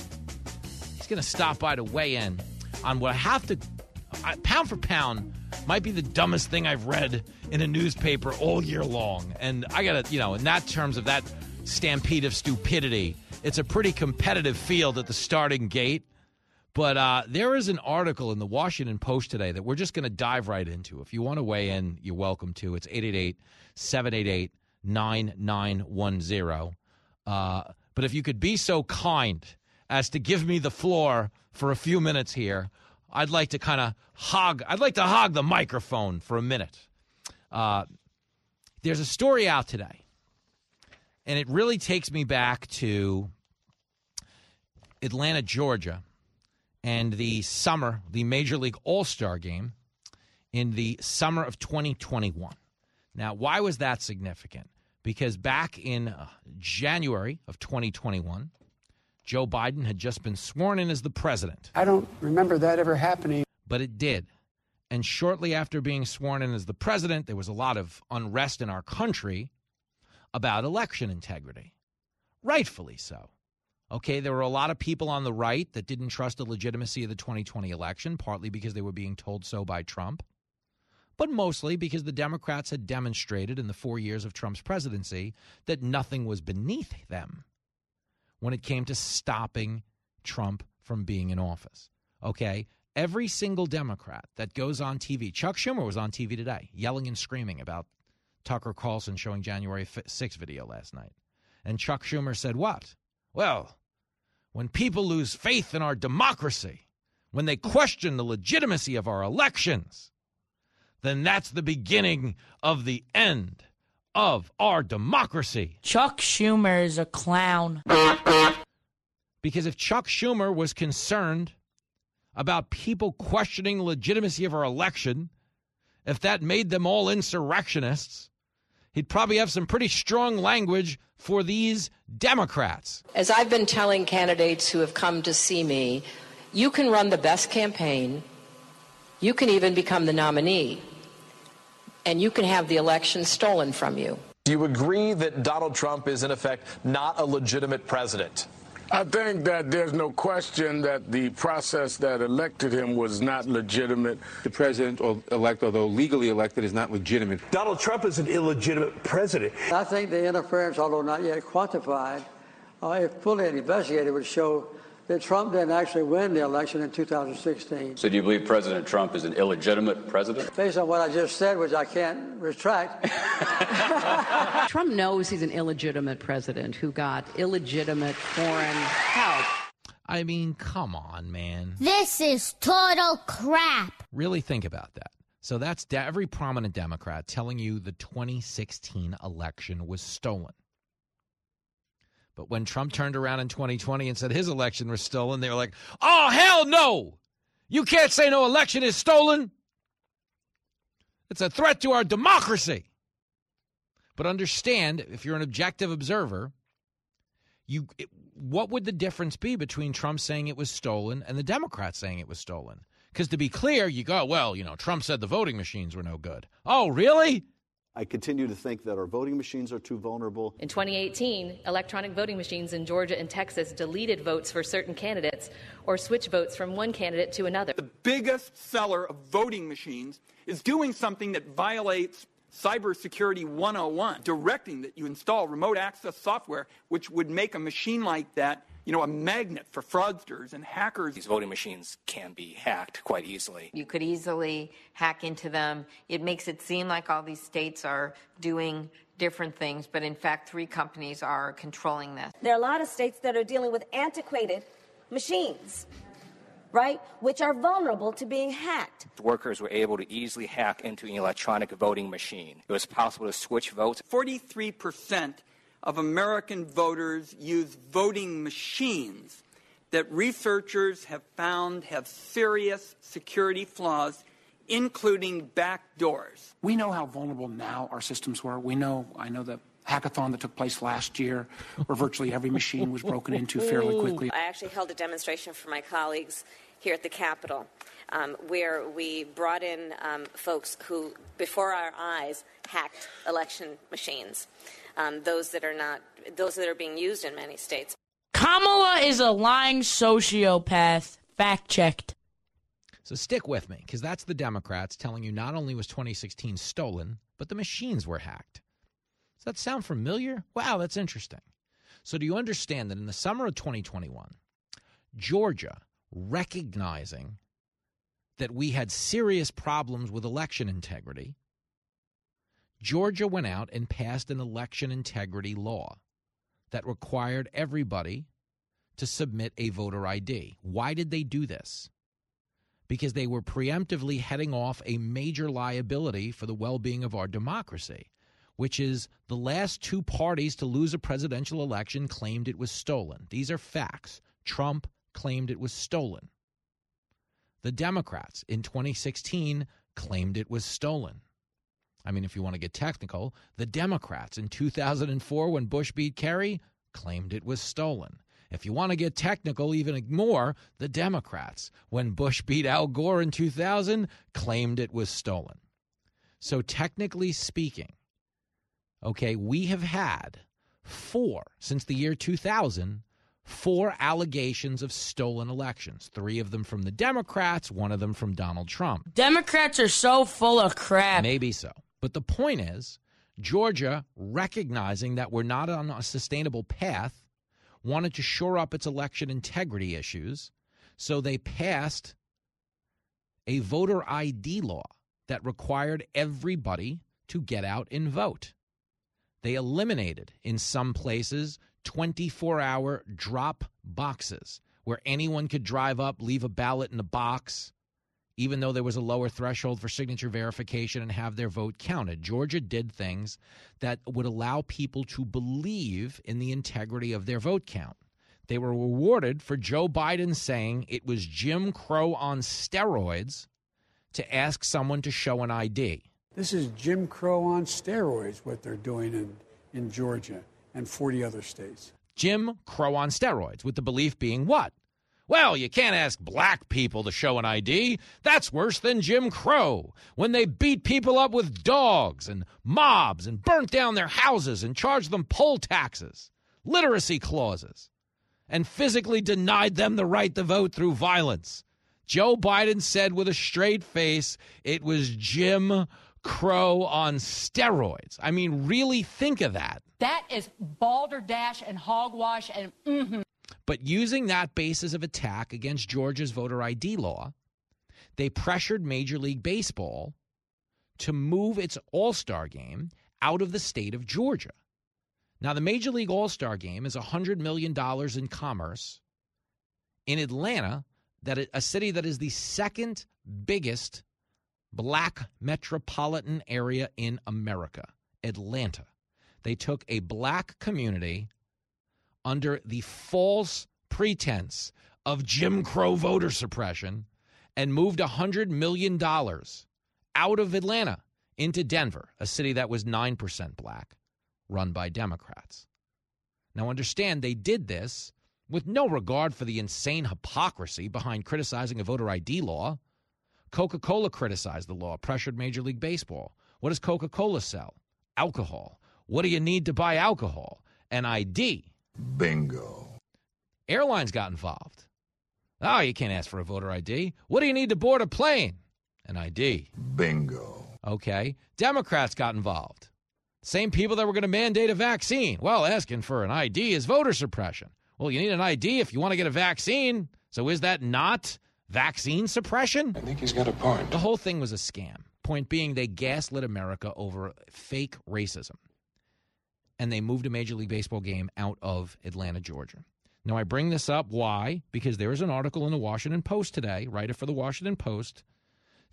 He's going to stop by to weigh in on what I have to, pound for pound, might be the dumbest thing I've read in a newspaper all year long. And I got to, you know, in that terms of that stampede of stupidity, it's a pretty competitive field at the starting gate. But uh, there is an article in the Washington Post today that we're just going to dive right into. If you want to weigh in, you're welcome to. It's 888 788 9910. Uh, but if you could be so kind as to give me the floor for a few minutes here, I'd like to kind of hog. I'd like to hog the microphone for a minute. Uh, there's a story out today, and it really takes me back to Atlanta, Georgia, and the summer, the Major League All Star game in the summer of 2021. Now, why was that significant? Because back in uh, January of 2021, Joe Biden had just been sworn in as the president. I don't remember that ever happening. But it did. And shortly after being sworn in as the president, there was a lot of unrest in our country about election integrity. Rightfully so. Okay, there were a lot of people on the right that didn't trust the legitimacy of the 2020 election, partly because they were being told so by Trump, but mostly because the Democrats had demonstrated in the four years of Trump's presidency that nothing was beneath them when it came to stopping Trump from being in office. Okay, every single Democrat that goes on TV, Chuck Schumer was on TV today, yelling and screaming about Tucker Carlson showing January 6 video last night. And Chuck Schumer said, What? Well, when people lose faith in our democracy, when they question the legitimacy of our elections, then that's the beginning of the end of our democracy. Chuck Schumer is a clown. Because if Chuck Schumer was concerned about people questioning the legitimacy of our election, if that made them all insurrectionists, he'd probably have some pretty strong language for these Democrats. As I've been telling candidates who have come to see me, you can run the best campaign, you can even become the nominee, and you can have the election stolen from you. Do you agree that Donald Trump is, in effect, not a legitimate president? I think that there's no question that the process that elected him was not legitimate. The president elect, although legally elected, is not legitimate. Donald Trump is an illegitimate president. I think the interference, although not yet quantified, uh, if fully investigated, would show that Trump didn't actually win the election in 2016. So do you believe President Trump is an illegitimate president? Based on what I just said, which I can't retract. Trump knows he's an illegitimate president who got illegitimate foreign help. I mean, come on, man. This is total crap. Really think about that. So that's de- every prominent Democrat telling you the 2016 election was stolen. But when Trump turned around in 2020 and said his election was stolen, they were like, oh, hell no! You can't say no election is stolen. It's a threat to our democracy. But understand, if you're an objective observer, you it, what would the difference be between Trump saying it was stolen and the Democrats saying it was stolen? Because to be clear, you go, well, you know, Trump said the voting machines were no good. Oh, really? I continue to think that our voting machines are too vulnerable. In 2018, electronic voting machines in Georgia and Texas deleted votes for certain candidates or switched votes from one candidate to another. The biggest seller of voting machines is doing something that violates Cybersecurity 101, directing that you install remote access software, which would make a machine like that you know, a magnet for fraudsters and hackers. These voting machines can be hacked quite easily. You could easily hack into them. It makes it seem like all these states are doing different things, but in fact, three companies are controlling this. There are a lot of states that are dealing with antiquated machines. Right, which are vulnerable to being hacked. Workers were able to easily hack into an electronic voting machine. It was possible to switch votes. 43 percent of American voters use voting machines that researchers have found have serious security flaws, including backdoors. We know how vulnerable now our systems were. We know, I know the hackathon that took place last year, where virtually every machine was broken into fairly quickly. I actually held a demonstration for my colleagues here at the Capitol. Um, where we brought in um, folks who, before our eyes, hacked election machines um, those that are not those that are being used in many states. Kamala is a lying sociopath. Fact checked. So stick with me, because that's the Democrats telling you not only was 2016 stolen, but the machines were hacked. Does that sound familiar? Wow, that's interesting. So, do you understand that in the summer of 2021, Georgia, recognizing that we had serious problems with election integrity, Georgia went out and passed an election integrity law that required everybody to submit a voter ID. Why did they do this? Because they were preemptively heading off a major liability for the well being of our democracy, which is the last two parties to lose a presidential election claimed it was stolen. These are facts. Trump claimed it was stolen. The Democrats in 2016 claimed it was stolen. I mean, if you want to get technical, the Democrats in 2004, when Bush beat Kerry, claimed it was stolen. If you want to get technical, even more, the Democrats, when Bush beat Al Gore in 2000, claimed it was stolen. So, technically speaking, okay, we have had four, since the year 2000, four allegations of stolen elections. Three of them from the Democrats, one of them from Donald Trump. Democrats are so full of crap. Maybe so. But the point is, Georgia, recognizing that we're not on a sustainable path, wanted to shore up its election integrity issues. So they passed a voter ID law that required everybody to get out and vote. They eliminated, in some places, 24 hour drop boxes where anyone could drive up, leave a ballot in a box, even though there was a lower threshold for signature verification and have their vote counted. Georgia did things that would allow people to believe in the integrity of their vote count. They were rewarded for Joe Biden saying it was Jim Crow on steroids to ask someone to show an ID. This is Jim Crow on steroids, what they're doing in, in Georgia and 40 other states. Jim Crow on steroids, with the belief being what? Well, you can't ask black people to show an ID. That's worse than Jim Crow, when they beat people up with dogs and mobs and burnt down their houses and charged them poll taxes, literacy clauses, and physically denied them the right to vote through violence. Joe Biden said with a straight face it was Jim Crow on steroids. I mean, really think of that. That is balderdash and hogwash and mm-hmm. But using that basis of attack against Georgia's voter ID law, they pressured Major League Baseball to move its All Star game out of the state of Georgia. Now, the Major League All Star game is $100 million in commerce in Atlanta, that a city that is the second biggest black metropolitan area in America, Atlanta. They took a black community under the false pretense of Jim Crow voter suppression and moved $100 million out of Atlanta into Denver, a city that was 9% black, run by Democrats. Now, understand they did this with no regard for the insane hypocrisy behind criticizing a voter ID law. Coca Cola criticized the law, pressured Major League Baseball. What does Coca Cola sell? Alcohol. What do you need to buy alcohol? An ID. Bingo. Airlines got involved. Oh, you can't ask for a voter ID. What do you need to board a plane? An ID. Bingo. Okay. Democrats got involved. Same people that were going to mandate a vaccine. Well, asking for an ID is voter suppression. Well, you need an ID if you want to get a vaccine. So is that not vaccine suppression? I think he's got a point. The whole thing was a scam. Point being, they gaslit America over fake racism. And they moved a Major League Baseball game out of Atlanta, Georgia. Now, I bring this up. Why? Because there is an article in the Washington Post today, writer for the Washington Post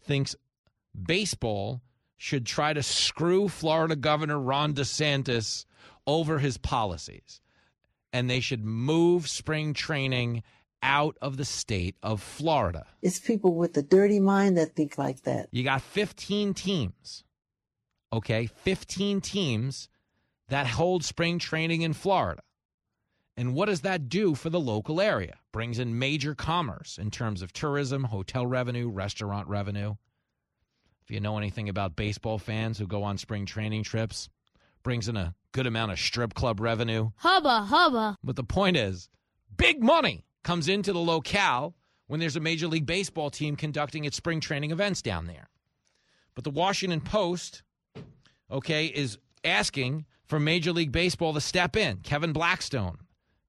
thinks baseball should try to screw Florida Governor Ron DeSantis over his policies. And they should move spring training out of the state of Florida. It's people with a dirty mind that think like that. You got 15 teams, okay? 15 teams that hold spring training in Florida. And what does that do for the local area? Brings in major commerce in terms of tourism, hotel revenue, restaurant revenue. If you know anything about baseball fans who go on spring training trips, brings in a good amount of strip club revenue. Hubba, hubba. But the point is, big money comes into the locale when there's a Major League Baseball team conducting its spring training events down there. But the Washington Post, okay, is asking for Major League Baseball to step in. Kevin Blackistone,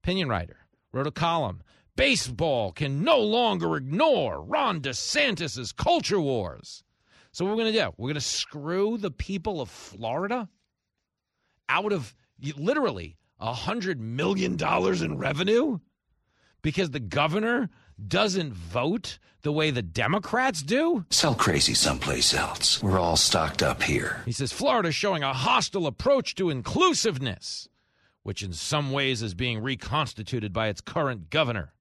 opinion writer, wrote a column. Baseball can no longer ignore Ron DeSantis' culture wars. So, what we're going to do, we're going to screw the people of Florida out of literally a $100 million in revenue because the governor doesn't vote the way the Democrats do? Sell crazy someplace else. We're all stocked up here. He says Florida's showing a hostile approach to inclusiveness, which in some ways is being reconstituted by its current governor.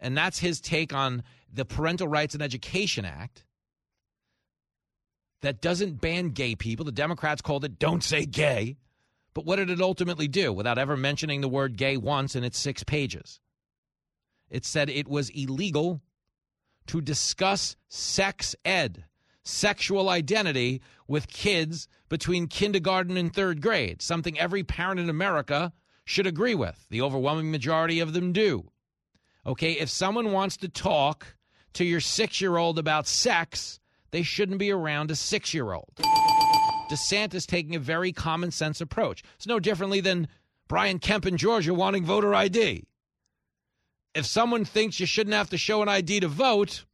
And that's his take on the Parental Rights and Education Act that doesn't ban gay people. The Democrats called it Don't Say Gay. But what did it ultimately do without ever mentioning the word gay once in its six pages? It said it was illegal to discuss sex ed, sexual identity, with kids between kindergarten and third grade, something every parent in America should agree with. The overwhelming majority of them do. Okay, if someone wants to talk to your six year old about sex, they shouldn't be around a six year old. DeSantis taking a very common sense approach. It's no differently than Brian Kemp in Georgia wanting voter ID. If someone thinks you shouldn't have to show an ID to vote,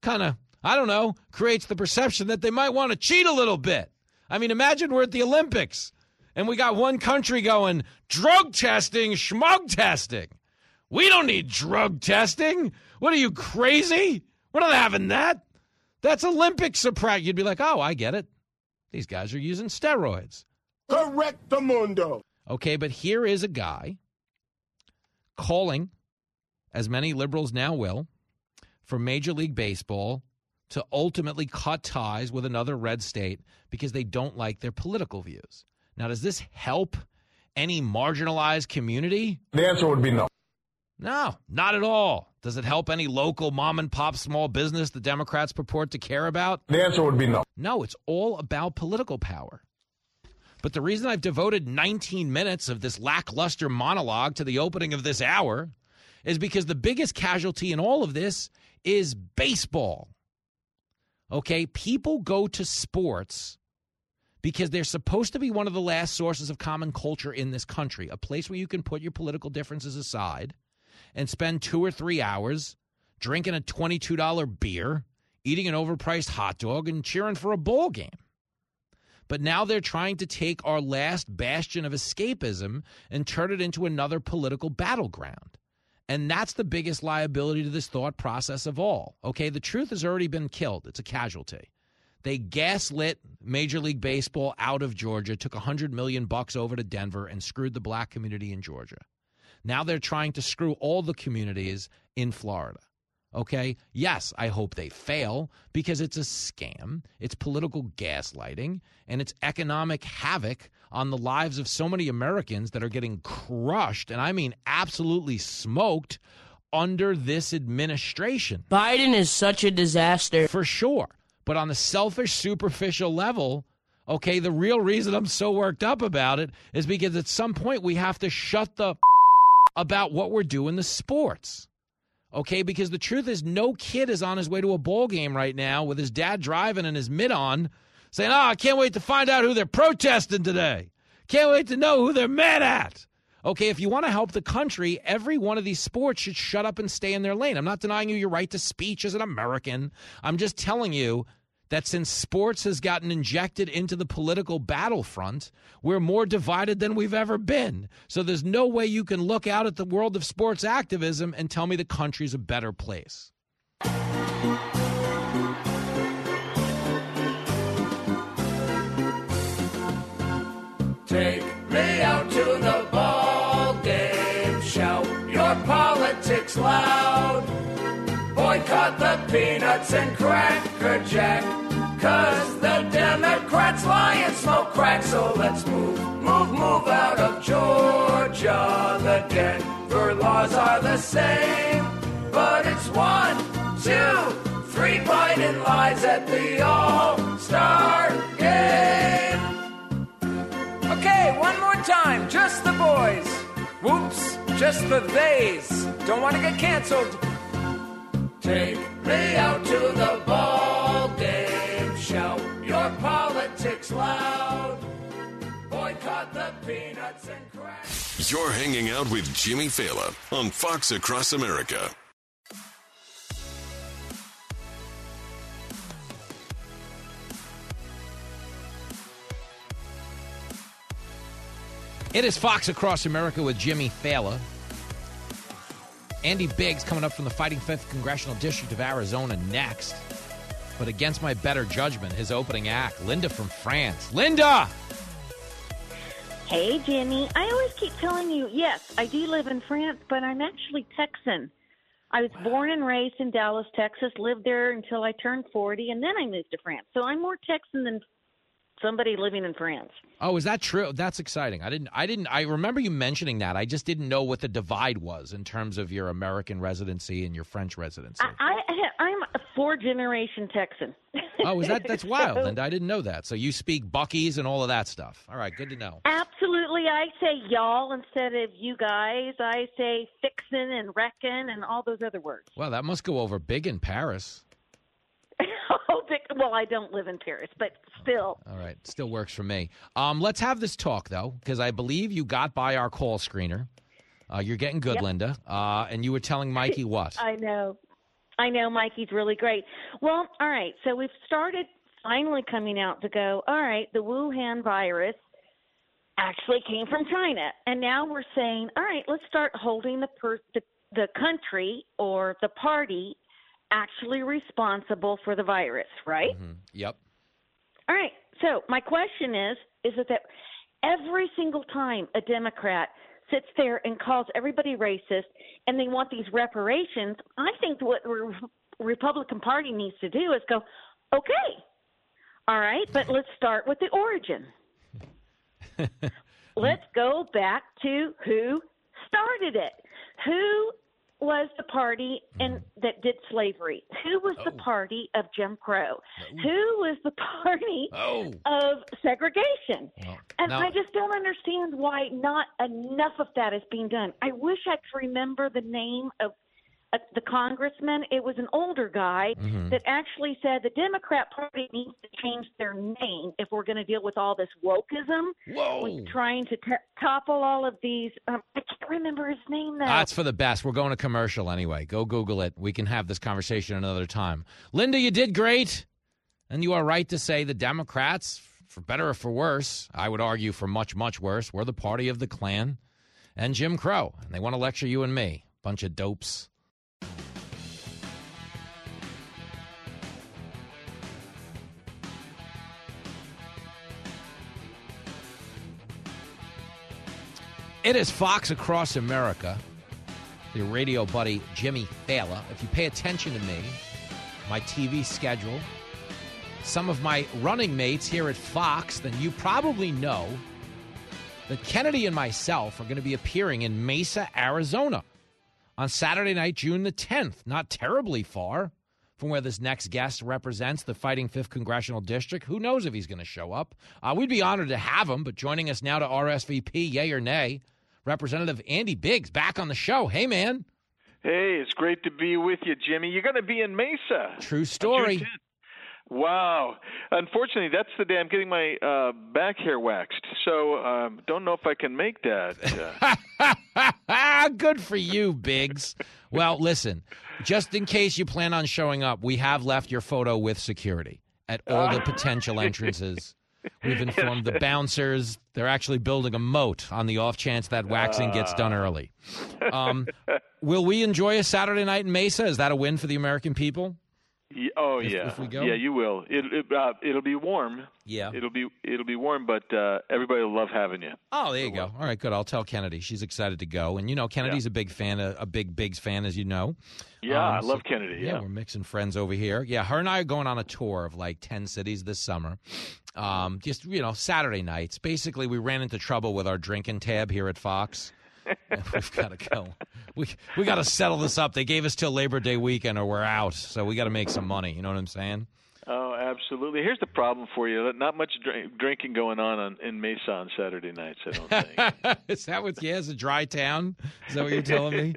kind of, I don't know, creates the perception that they might want to cheat a little bit. I mean, imagine we're at the Olympics and we got one country going drug testing, schmug testing. We don't need drug testing. What are you crazy? We're not having that. That's Olympic surprise. You'd be like, oh, I get it. These guys are using steroids. Correct the mundo. Okay, but here is a guy calling, as many liberals now will, for Major League Baseball to ultimately cut ties with another red state because they don't like their political views. Now, does this help any marginalized community? The answer would be no. No, not at all. Does it help any local mom and pop small business the Democrats purport to care about? The answer would be no. No, it's all about political power. But the reason I've devoted 19 minutes of this lackluster monologue to the opening of this hour is because the biggest casualty in all of this is baseball. Okay, people go to sports because they're supposed to be one of the last sources of common culture in this country, a place where you can put your political differences aside and spend two or three hours drinking a $22 beer, eating an overpriced hot dog, and cheering for a ball game. But now they're trying to take our last bastion of escapism and turn it into another political battleground. And that's the biggest liability to this thought process of all. Okay, the truth has already been killed, it's a casualty. They gaslit Major League Baseball out of Georgia, took 100 million bucks over to Denver and screwed the black community in Georgia. Now they're trying to screw all the communities in Florida. Okay. Yes, I hope they fail because it's a scam, it's political gaslighting, and it's economic havoc on the lives of so many Americans that are getting crushed, and I mean absolutely smoked under this administration. Biden is such a disaster. For sure. But on the selfish, superficial level, okay, the real reason I'm so worked up about it is because at some point we have to shut the about what we're doing the sports. Okay, because the truth is no kid is on his way to a ball game right now with his dad driving and his mitt on saying, Oh, I can't wait to find out who they're protesting today. Can't wait to know who they're mad at. Okay, if you want to help the country, every one of these sports should shut up and stay in their lane. I'm not denying you your right to speech as an American. I'm just telling you that since sports has gotten injected into the political battlefront, we're more divided than we've ever been. So there's no way you can look out at the world of sports activism and tell me the country's a better place. Take me out to the ball game. Shout your politics loud. Boycott the peanuts and cracker jack. Cause the Democrats lie and smoke crack. So let's move, move, move out of Georgia. The Denver laws are the same. But it's one, two, three Biden lies at the All Star game. Okay, one more time, just the boys. Whoops, just the theys. Don't want to get canceled. Take me out to the ball game. Shout your politics loud. Boycott the peanuts and crack. You're hanging out with Jimmy Failla on Fox Across America. It is Fox Across America with Jimmy Failla. Andy Biggs coming up from the Fighting Fifth Congressional District of Arizona next. But against my better judgment, his opening act, Linda from France. Linda! Hey, Jimmy. I always keep telling you, yes, I do live in France, but I'm actually Texan. I was born and raised in Dallas, Texas, lived there until I turned 40, and then I moved to France. So I'm more Texan than somebody living in France. Oh, is that true? That's exciting. I didn't. I didn't. I remember you mentioning that. I just didn't know what the divide was in terms of your American residency and your French residency. I, I I'm a four generation Texan. Oh, is that that's wild, So- Linda? I didn't know that. So you speak Buc-ee's and all of that stuff. All right, good to know. Absolutely, I say y'all instead of you guys. I say fixin' and reckin' and all those other words. Well, that must go over big in Paris. oh, well, I don't live in Paris, but still. All right, still works for me. Um, let's have this talk though, because I believe you got by our call screener. Uh, you're getting good, Yep. Linda. Uh, and you were telling Mikey what? I know. I know Mikey's really great. Well, all right. So we've started finally coming out to go, all right, the Wuhan virus actually came from China. And now we're saying, all right, let's start holding the per- the, the country or the party actually responsible for the virus, right? Mhm. Yep. All right. So my question is: Is it that every single time a Democrat sits there and calls everybody racist, and they want these reparations? I think what the Re- Republican Party needs to do is go, okay, all right, but let's start with the origin. let's go back to who started it. Who was the party and mm-hmm. that did slavery? Who was the oh. party of Jim Crow? Who was the party Oh. of segregation? and now- I just don't understand why not enough of that is being done. I wish I could remember the name of uh, the congressman. It was an older guy Mhm. that actually said the Democrat Party needs to change their name if we're going to deal with all this wokeism. Whoa. Trying to t- topple all of these. Um, I can't remember his name now. That's for the best. We're going to commercial anyway. Go Google it. We can have this conversation another time. Linda, you did great. And you are right to say the Democrats, for better or for worse, I would argue for much, much worse, we're the party of the Klan and Jim Crow. And they want to lecture you and me. Bunch of dopes. It is Fox Across America. the radio buddy Jimmy Failla. If you pay attention to me, my TV schedule, some of my running mates here at Fox, then you probably know that Kennedy and myself are going to be appearing in Mesa, Arizona on Saturday night, June the 10th. Not terribly far from where this next guest represents the fighting 5th Congressional District. Who knows if he's going to show up? Uh, we'd be honored to have him, but joining us now to RSVP, yay or nay, Representative Andy Biggs back on the show. Hey, man. Hey, it's great to be with you, Jimmy. You're going to be in Mesa. True story. Wow. Unfortunately, that's the day I'm getting my uh, back hair waxed. So um, don't know if I can make that. Uh. Good for you, Biggs. Well, listen, just in case you plan on showing up, we have left your photo with security at all the potential entrances. We've informed the bouncers. They're actually building a moat on the off chance that waxing gets done early. Um, will we enjoy a Saturday night in Mesa? Is that a win for the American people? Yeah, oh If- yeah, if we go? yeah, you will. It, it uh, it'll be warm. Yeah. it'll be it'll be warm, but uh, everybody will love having you. Oh, there you go. All right, good. I'll tell Kennedy. She's excited to go, and you know, Kennedy's a big fan, a, a big Biggs fan, as you know. Yeah, Um, I so- love Kennedy. Yeah, Yeah, we're mixing friends over here. Yeah, her and I are going on a tour of like 10 cities this summer. Um, just, you know, Saturday nights. Basically, we ran into trouble with our drinking tab here at Fox. We've got to go. We we got to settle this up. They gave us till Labor Day weekend, or we're out. So we got to make some money. You know what I'm saying? Oh, absolutely. Here's the problem for you: not much drink, drinking going on, on in Mesa on Saturday nights. I don't think. Is that what? Yeah, it's a dry town. Is that what you're telling me?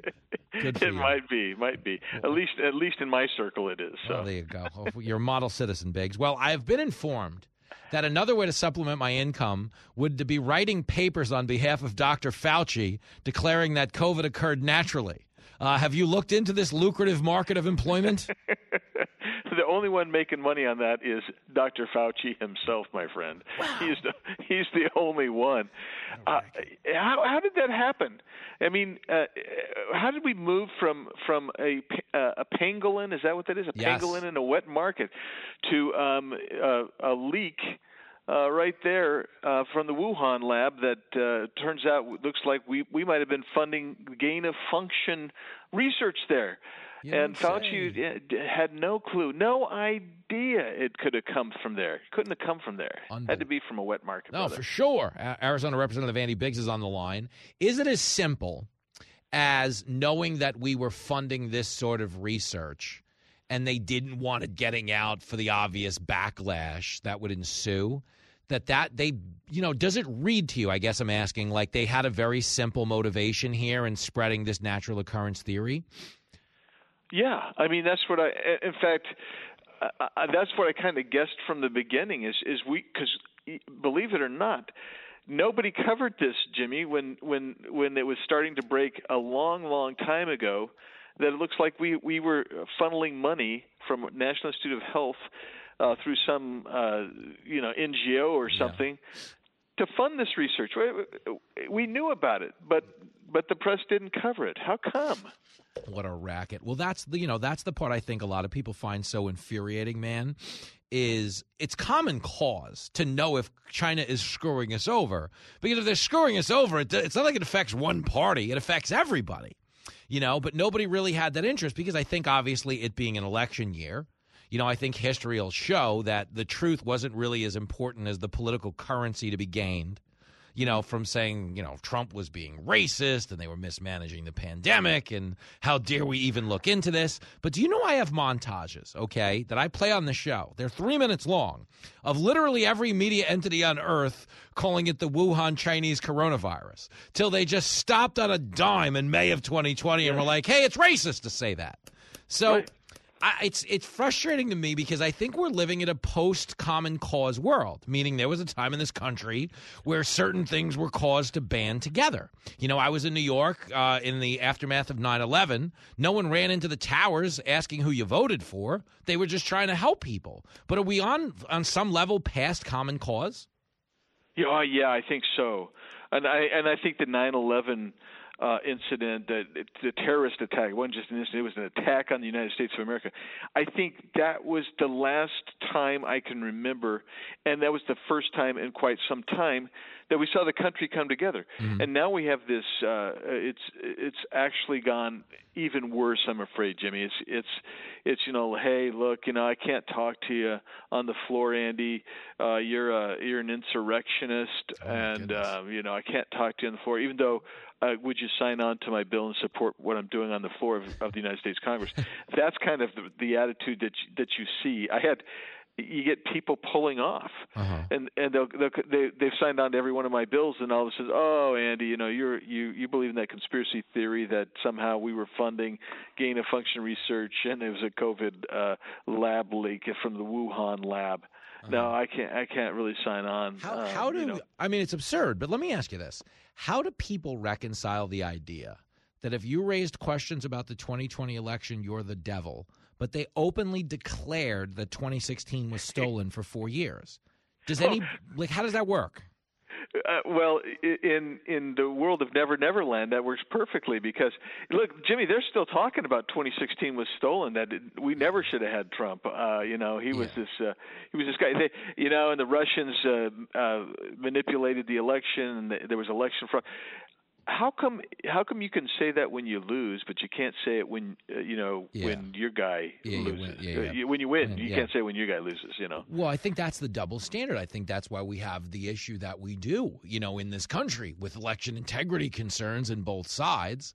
It you. might be, might be. At least, at least in my circle, it is. So. Well, there you go. Oh, You're a model citizen, Biggs. Well, I have been informed that another way to supplement my income would to be writing papers on behalf of Dr. Fauci declaring that COVID occurred naturally. Uh, have you looked into this lucrative market of employment? the only one making money on that is Dr. Fauci himself, my friend. He's the he's the only one. Uh, how how did that happen? I mean, uh, how did we move from from a uh, a pangolin? Is that what that is? A Yes. pangolin in a wet market to um, uh, a leak. Uh, right there uh, from the Wuhan lab that uh, turns out looks like we, we might have been funding gain of function research there. And Fauci uh, d- had no clue, no idea it could have come from there. Couldn't have come from there. Had to be from a wet market. No, brother. for sure. Arizona Representative Andy Biggs is on the line. Is it as simple as knowing that we were funding this sort of research and they didn't want it getting out for the obvious backlash that would ensue? That that they you know does it read to you? I guess I'm asking like they had a very simple motivation here in spreading this natural occurrence theory. Yeah, I mean that's what I. In fact, I, I, that's what I kind of guessed from the beginning. Is is we because believe it or not, nobody covered this, Jimmy, when when when it was starting to break a long, long time ago. That it looks like we we were funneling money from National Institute of Health uh, through some uh, you know NGO or something to fund this research. We, we knew about it, but but the press didn't cover it. How come? What a racket. Well, that's the you know that's the part I think a lot of people find so infuriating, man. Is it's common cause to know if China is screwing us over because if they're screwing us over, it, it's not like it affects one party; it affects everybody, you know. But nobody really had that interest because I think obviously it being an election year, you know, I think history will show that the truth wasn't really as important as the political currency to be gained you know, from saying, you know, Trump was being racist and they were mismanaging the pandemic and how dare we even look into this. But do you know I have montages, okay, that I play on the show? They're three minutes long of literally every media entity on earth calling it the Wuhan Chinese coronavirus till they just stopped on a dime in May of 2020 and were like, hey, it's racist to say that. So. I, it's it's frustrating to me because I think we're living in a post common cause world, meaning there was a time in this country where certain things were caused to band together. You know, I was in New York uh, in the aftermath of 9/11. No one ran into the towers asking who you voted for. They were just trying to help people. But are we on on some level past common cause? Yeah, oh, yeah, I think so, and I and I think the 9/11 uh, incident, that the terrorist attack, it wasn't just an incident; it was an attack on the United States of America. I think that was the last time I can remember, and that was the first time in quite some time that we saw the country come together. Mm-hmm. And now we have this. Uh, it's it's actually gone even worse. I'm afraid, Jimmy. It's it's it's you know, hey, look, you know, I can't talk to you on the floor, Andy. Uh, you're a you're an insurrectionist, Oh, and uh, you know, I can't talk to you on the floor, even though. Uh, would you sign on to my bill and support what I'm doing on the floor of, of the United States Congress? That's kind of the, the attitude that you, that you see. I had you get people pulling off, Uh-huh. and and they'll, they'll, they they've signed on to every one of my bills, and all of a sudden, oh, Andy, you know, you're you you believe in that conspiracy theory that somehow we were funding gain of function research, and it was a COVID uh, lab leak from the Wuhan lab. No, I can't. I can't really sign on. Uh-huh. How, um, how do you know. I mean it's absurd, but let me ask you this. How do people reconcile the idea that if you raised questions about the 2020 election, you're the devil, but they openly declared that 2016 was stolen for 4 years? Does any like how does that work? Uh, well, in in the world of Never Never Land, that works perfectly because look, Jimmy, they're still talking about 2016 was stolen. That it, we never should have had Trump. Uh, you know, he was this uh, he was this guy. They, you know, and the Russians uh, uh, manipulated the election, and the, there was election fraud. How come? How come you can say that when you lose, but you can't say it when uh, you know Yeah. when your guy Yeah, you loses? win. Yeah, Uh, when you win, you can't say when your guy loses. You know. Well, I think that's the double standard. I think that's why we have the issue that we do, you know, in this country with election integrity concerns in both sides.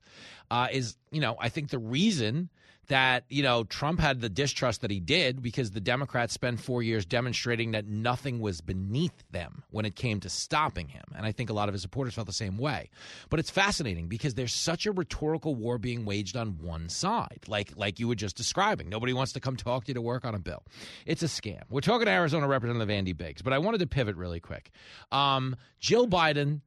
Uh, is you know, I think the reason that you know Trump had the distrust that he did because the Democrats spent four years demonstrating that nothing was beneath them when it came to stopping him, and I think a lot of his supporters felt the same way. But it's fascinating because there's such a rhetorical war being waged on one side, like like you were just describing. Nobody wants to come talk to you to work on a bill. It's a scam. We're talking to Arizona Representative Andy Biggs, but I wanted to pivot really quick. Um, Jill Biden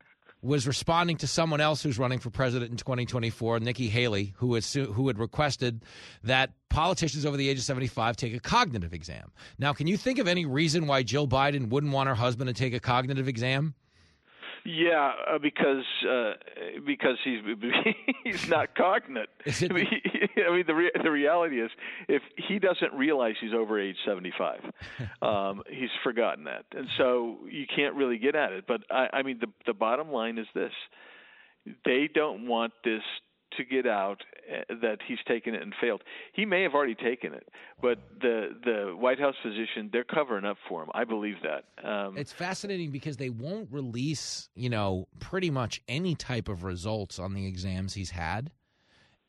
was responding to someone else who's running for president in 2024, Nikki Haley, who had who had requested that politicians over the age of 75 take a cognitive exam. Now, can you think of any reason why Jill Biden wouldn't want her husband to take a cognitive exam? Yeah, uh, because uh, because he's he's not cognate. I mean, I mean the re- the reality is, if he doesn't realize he's over age seventy five, um, he's forgotten that, and so you can't really get at it. But I, I mean, the the bottom line is this: they don't want this to get out that he's taken it and failed. He may have already taken it, but the the White House physician they're covering up for him. I believe that. Um, It's fascinating because they won't release, you know, pretty much any type of results on the exams he's had.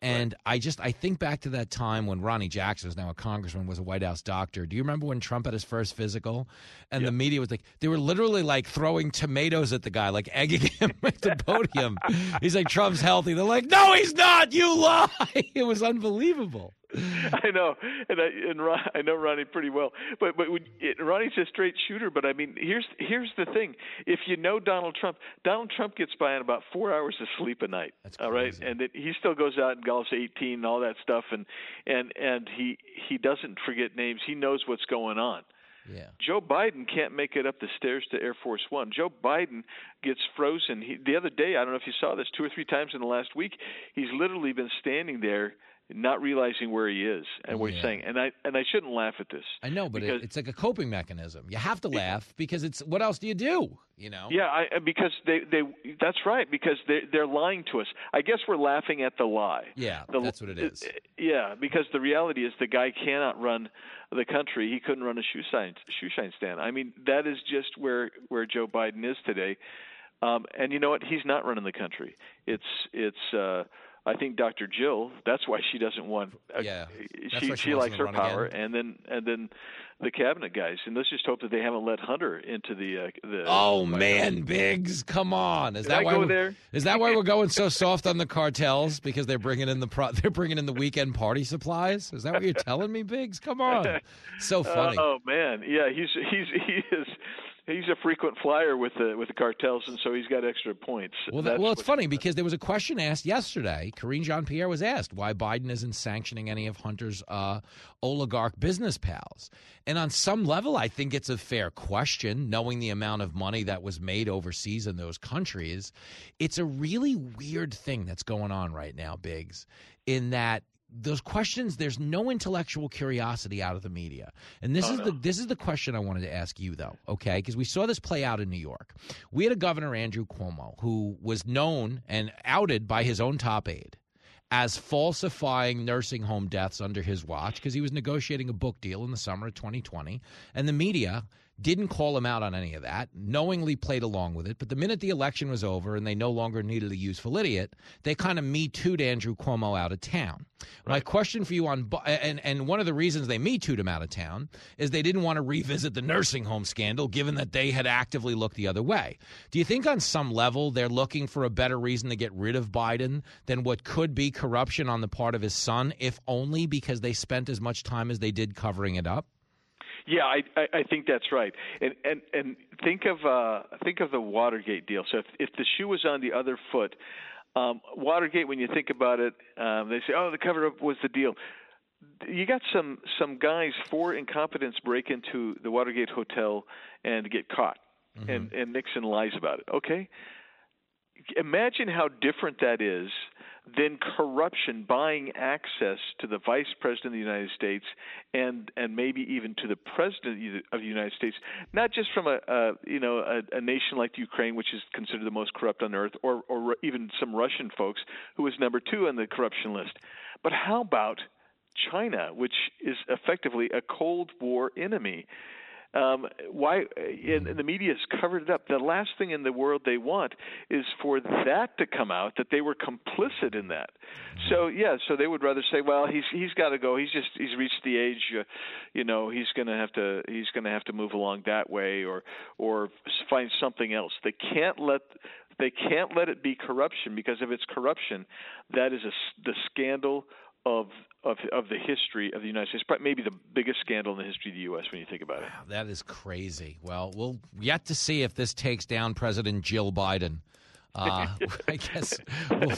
And I just I think back to that time when Ronnie Jackson, who's now a congressman, was a White House doctor. Do you remember when Trump had his first physical, and the media was like they were literally like throwing tomatoes at the guy, like egging him at the podium. He's like Trump's healthy. They're like, no, he's not. You lie. It was unbelievable. I know, and I and Ron, I know Ronnie pretty well, but but when, it, Ronnie's a straight shooter. But I mean, here's here's the thing: if you know Donald Trump, Donald Trump gets by on about four hours of sleep a night. That's crazy. all right, and it, he still goes out and golfs 18 and all that stuff, and and and he he doesn't forget names. He knows what's going on. Yeah. Joe Biden can't make it up the stairs to Air Force One. Joe Biden gets frozen. He, the other day, I don't know if you saw this, two or three times in the last week, he's literally been standing there, not realizing where he is and what he's saying. And I and I shouldn't laugh at this. I know, but it, it's like a coping mechanism. You have to laugh because it's what else do you do? You know. yeah, I, because they they that's right because they they're lying to us. I guess we're laughing at the lie. Yeah, The- that's what it is. Yeah, because the reality is the guy cannot run the country. He couldn't run a shoe shine shoe shine stand. I mean, that is just where where Joe Biden is today. Um, and you know what? He's not running the country. It's it's. Uh, I think Dr. Jill. That's why she doesn't want. Uh, Yeah, she she she likes her power, again. and then and then the cabinet guys. And let's just hope that they haven't let Hunter into the uh, the. Oh man. Biggs, come on! Is Did that I why go we're, there? Is that why we're going so soft on the cartels because they're bringing in the pro, they're bringing in the weekend party supplies? Is that what you're telling me, Biggs? Come on, so funny. Oh man, yeah, he's he's he is he's a frequent flyer with the with the cartels, and so he's got extra points. Well, that, well, it's funny because there was a question asked yesterday. Karine Jean Pierre was asked why Biden isn't sanctioning any of Hunter's uh, oligarch business pals. And on some level, I think it's a fair question, knowing the amount of money that was made overseas in those countries. It's a really weird thing that's going on right now, Biggs, in that those questions. There's no intellectual curiosity out of the media, and this Oh, is no. the this is the question I wanted to ask you though. Okay, because we saw this play out in New York. We had a governor Andrew Cuomo who was known and outed by his own top aide as falsifying nursing home deaths under his watch because he was negotiating a book deal in the summer of 2020. And the media didn't call him out on any of that, knowingly played along with it. But the minute the election was over and they no longer needed a useful idiot, they kind of me too'd Andrew Cuomo out of town. My question for you on, and, and one of the reasons they me too'd him out of town is they didn't want to revisit the nursing home scandal, given that they had actively looked the other way. Do you think on some level they're looking for a better reason to get rid of Biden than what could be corruption on the part of his son, if only because they spent as much time as they did covering it up? Yeah, I, I I think that's right. And and and think of uh think of the Watergate deal. So if if the shoe was on the other foot, um Watergate when you think about it, um they say, "Oh, the cover up was the deal." You got some some guys for incompetence break into the Watergate hotel and get caught. And and Nixon lies about it. Okay? Imagine how different that is than corruption buying access to the vice president of the United States and and maybe even to the president of the United States, not just from a, a you know a, a nation like Ukraine, which is considered the most corrupt on earth, or or even some Russian folks who is number two on the corruption list, but how about China, which is effectively a Cold War enemy? Um, why and, and the media has covered it up. The last thing in the world they want is for that to come out that they were complicit in that. So yeah, so they would rather say, well, he's he's got to go. He's just he's reached the age, uh, you know, he's going to have to he's going to have to move along that way or or find something else. They can't let they can't let it be corruption because if it's corruption, that is a, the scandal of of of the history of the United States. Probably Maybe the biggest scandal in the history of the U.S. when you think about it. That is crazy. Well, we'll yet to see if this takes down President Jill Biden. Uh, I guess we'll,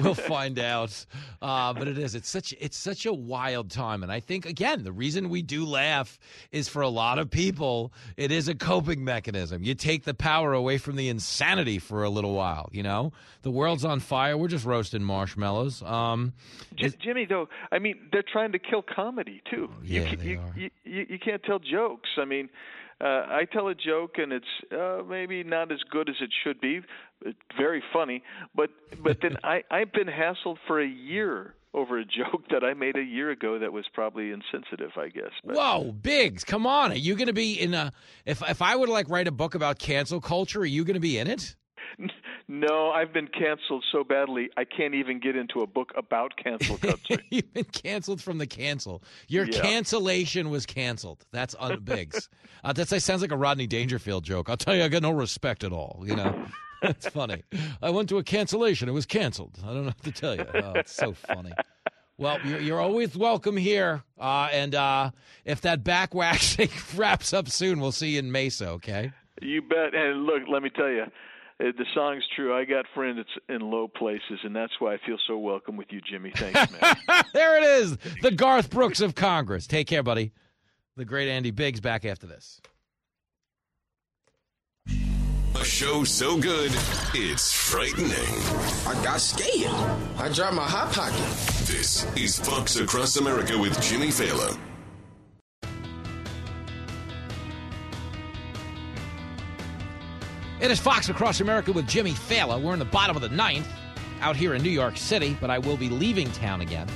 we'll find out. Uh, but it is. It's such. It's such a wild time, and I think again the reason we do laugh is for a lot of people it is a coping mechanism. You take the power away from the insanity for a little while. You know, the world's on fire. We're just roasting marshmallows. Um, J- Jimmy, though, I mean, they're trying to kill comedy too. Yeah, you, they you, are. You, you, you can't tell jokes. I mean, uh, I tell a joke and it's uh, maybe not as good as it should be. It's very funny, but but then I I've been hassled for a year over a joke that I made a year ago that was probably insensitive, I guess. But Whoa, Biggs, come on! Are you going to be in a? If if I were to like write a book about cancel culture, are you going to be in it? no, I've been canceled so badly I can't even get into a book about cancel culture. You've been canceled from the cancel. Your Yeah. cancellation was canceled. That's on Biggs. Uh, that sounds like a Rodney Dangerfield joke. I'll tell you, I got no respect at all. You know, that's funny. I went to a cancellation. It was canceled. I don't know what to tell you. Oh, it's so funny. Well, you're, you're always welcome here. Uh, and uh, if that back waxing wraps up soon, we'll see you in Mesa. Okay. You bet. And look, let me tell you, Uh, the song's true. I got friends in low places, and that's why I feel so welcome with you, Jimmy. Thanks, man. there it is. The Garth Brooks of Congress. Take care, buddy. The great Andy Biggs back after this. A show so good, it's frightening. I got scared. I dropped my hot pocket. This is Fox Across America with Jimmy Failla. It is Fox Across America with Jimmy Failla. We're in the bottom of the ninth out here in New York City, but I will be leaving town again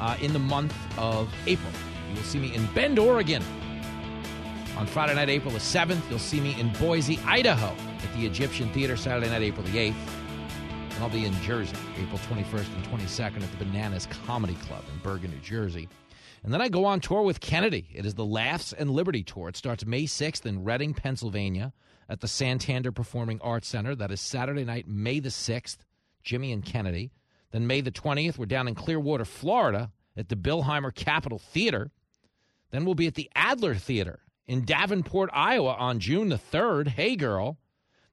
uh, in the month of April. You will see me in Bend, Oregon on Friday night, April the 7th. You'll see me in Boise, Idaho at the Egyptian Theater Saturday night, April the 8th. And I'll be in Jersey, April 21st and 22nd at the Bananas Comedy Club in Bergen, New Jersey. And then I go on tour with Kennedy. It is the Laughs and Liberty Tour. It starts May 6th in Reading, Pennsylvania at the Santander Performing Arts Center. That is Saturday night, May the 6th, Jimmy and Kennedy. Then May the 20th, we're down in Clearwater, Florida at the Bilheimer Capitol Theater. Then we'll be at the Adler Theater in Davenport, Iowa on June the 3rd. Hey, girl.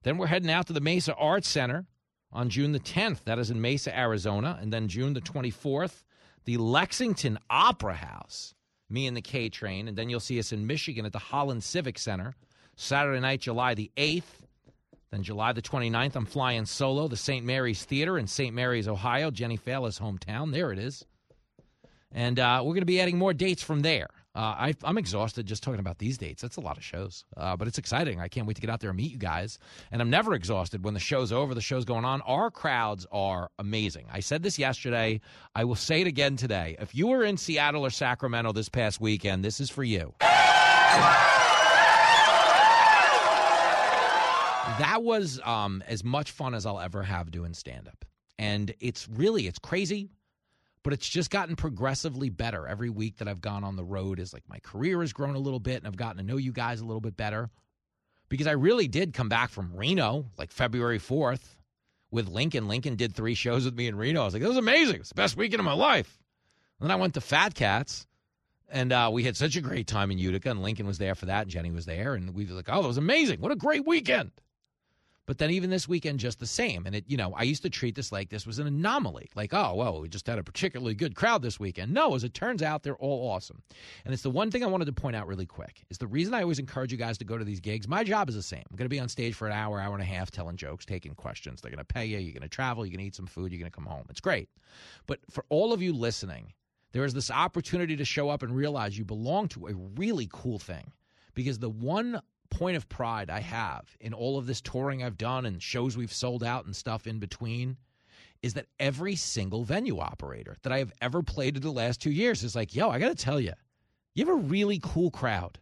Then we're heading out to the Mesa Arts Center on June the 10th. That is in Mesa, Arizona. And then June the 24th, the Lexington Opera House, me and the K Train. And then you'll see us in Michigan at the Holland Civic Center Saturday night, July the 8th. Then July the 29th, I'm flying solo, the St. Mary's Theater in St. Mary's, Ohio, Jenny Failla's hometown. There it is. And uh, we're going to be adding more dates from there. Uh, I, I'm exhausted just talking about these dates. That's a lot of shows, uh, but it's exciting. I can't wait to get out there and meet you guys. And I'm never exhausted when the show's over, the show's going on. Our crowds are amazing. I said this yesterday. I will say it again today. If you were in Seattle or Sacramento this past weekend, this is for you. That was um, as much fun as I'll ever have doing stand up. And it's really, it's crazy but it's just gotten progressively better every week that I've gone on the road is like my career has grown a little bit and I've gotten to know you guys a little bit better because I really did come back from Reno like February 4th with Lincoln. Lincoln did three shows with me in Reno. I was like, that was amazing. It's the best weekend of my life. And then I went to Fat Cats and uh, we had such a great time in Utica and Lincoln was there for that and Jenny was there and we were like, oh, that was amazing. What a great weekend. But then even this weekend, just the same. And it, you know, I used to treat this like this was an anomaly. Like, oh, well, we just had a particularly good crowd this weekend. No, as it turns out, they're all awesome. And it's the one thing I wanted to point out really quick is the reason I always encourage you guys to go to these gigs. My job is the same. I'm going to be on stage for an hour, hour and a half, telling jokes, taking questions. They're going to pay you. You're going to travel. You're going to eat some food. You're going to come home. It's great. But for all of you listening, there is this opportunity to show up and realize you belong to a really cool thing because the one point of pride I have in all of this touring I've done and shows we've sold out and stuff in between is that every single venue operator that I have ever played in the last two years is like, yo, I got to tell you, you have a really cool crowd.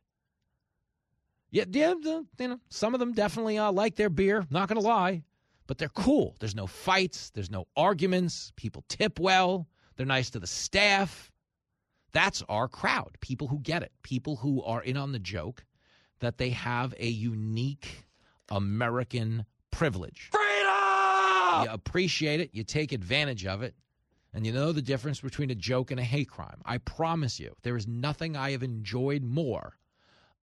Yeah, yeah, you know, some of them definitely uh, like their beer. Not gonna lie, but they're cool. There's no fights. There's no arguments. People tip well. They're nice to the staff. That's our crowd. People who get it. People who are in on the joke that they have a unique American privilege. Freedom! You appreciate it, you take advantage of it, and you know the difference between a joke and a hate crime. I promise you, there is nothing I have enjoyed more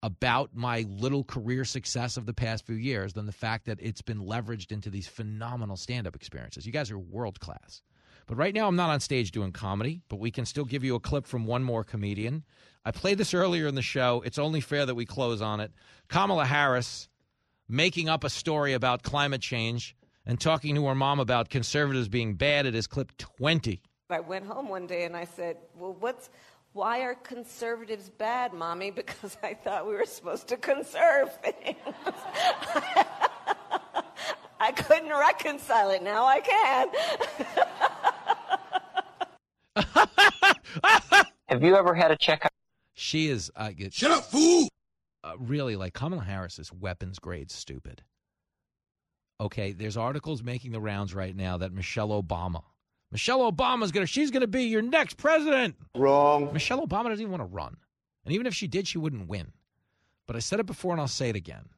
about my little career success of the past few years than the fact that it's been leveraged into these phenomenal stand up experiences. You guys are world class. But right now, I'm not on stage doing comedy, but we can still give you a clip from one more comedian. I played this earlier in the show. It's only fair that we close on it. Kamala Harris making up a story about climate change and talking to her mom about conservatives being bad. It is clip 20. I went home one day and I said, Well, what's. Why are conservatives bad, mommy? Because I thought we were supposed to conserve things. I couldn't reconcile it. Now I can. Have you ever had a checkup? She is. Uh, get, Shut up, fool! Uh, really, like Kamala Harris is weapons grade stupid. Okay, there's articles making the rounds right now that Michelle Obama, Michelle Obama's gonna, she's gonna be your next president. Wrong. Michelle Obama doesn't even want to run, and even if she did, she wouldn't win. But I said it before, and I'll say it again.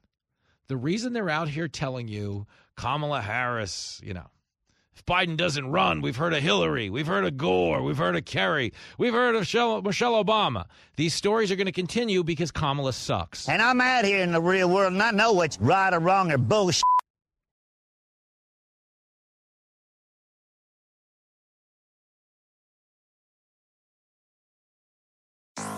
The reason they're out here telling you Kamala Harris, you know, if Biden doesn't run, we've heard of Hillary, we've heard of Gore, we've heard of Kerry, we've heard of Michelle, Michelle Obama. These stories are going to continue because Kamala sucks. And I'm out here in the real world and I know what's right or wrong or bullshit.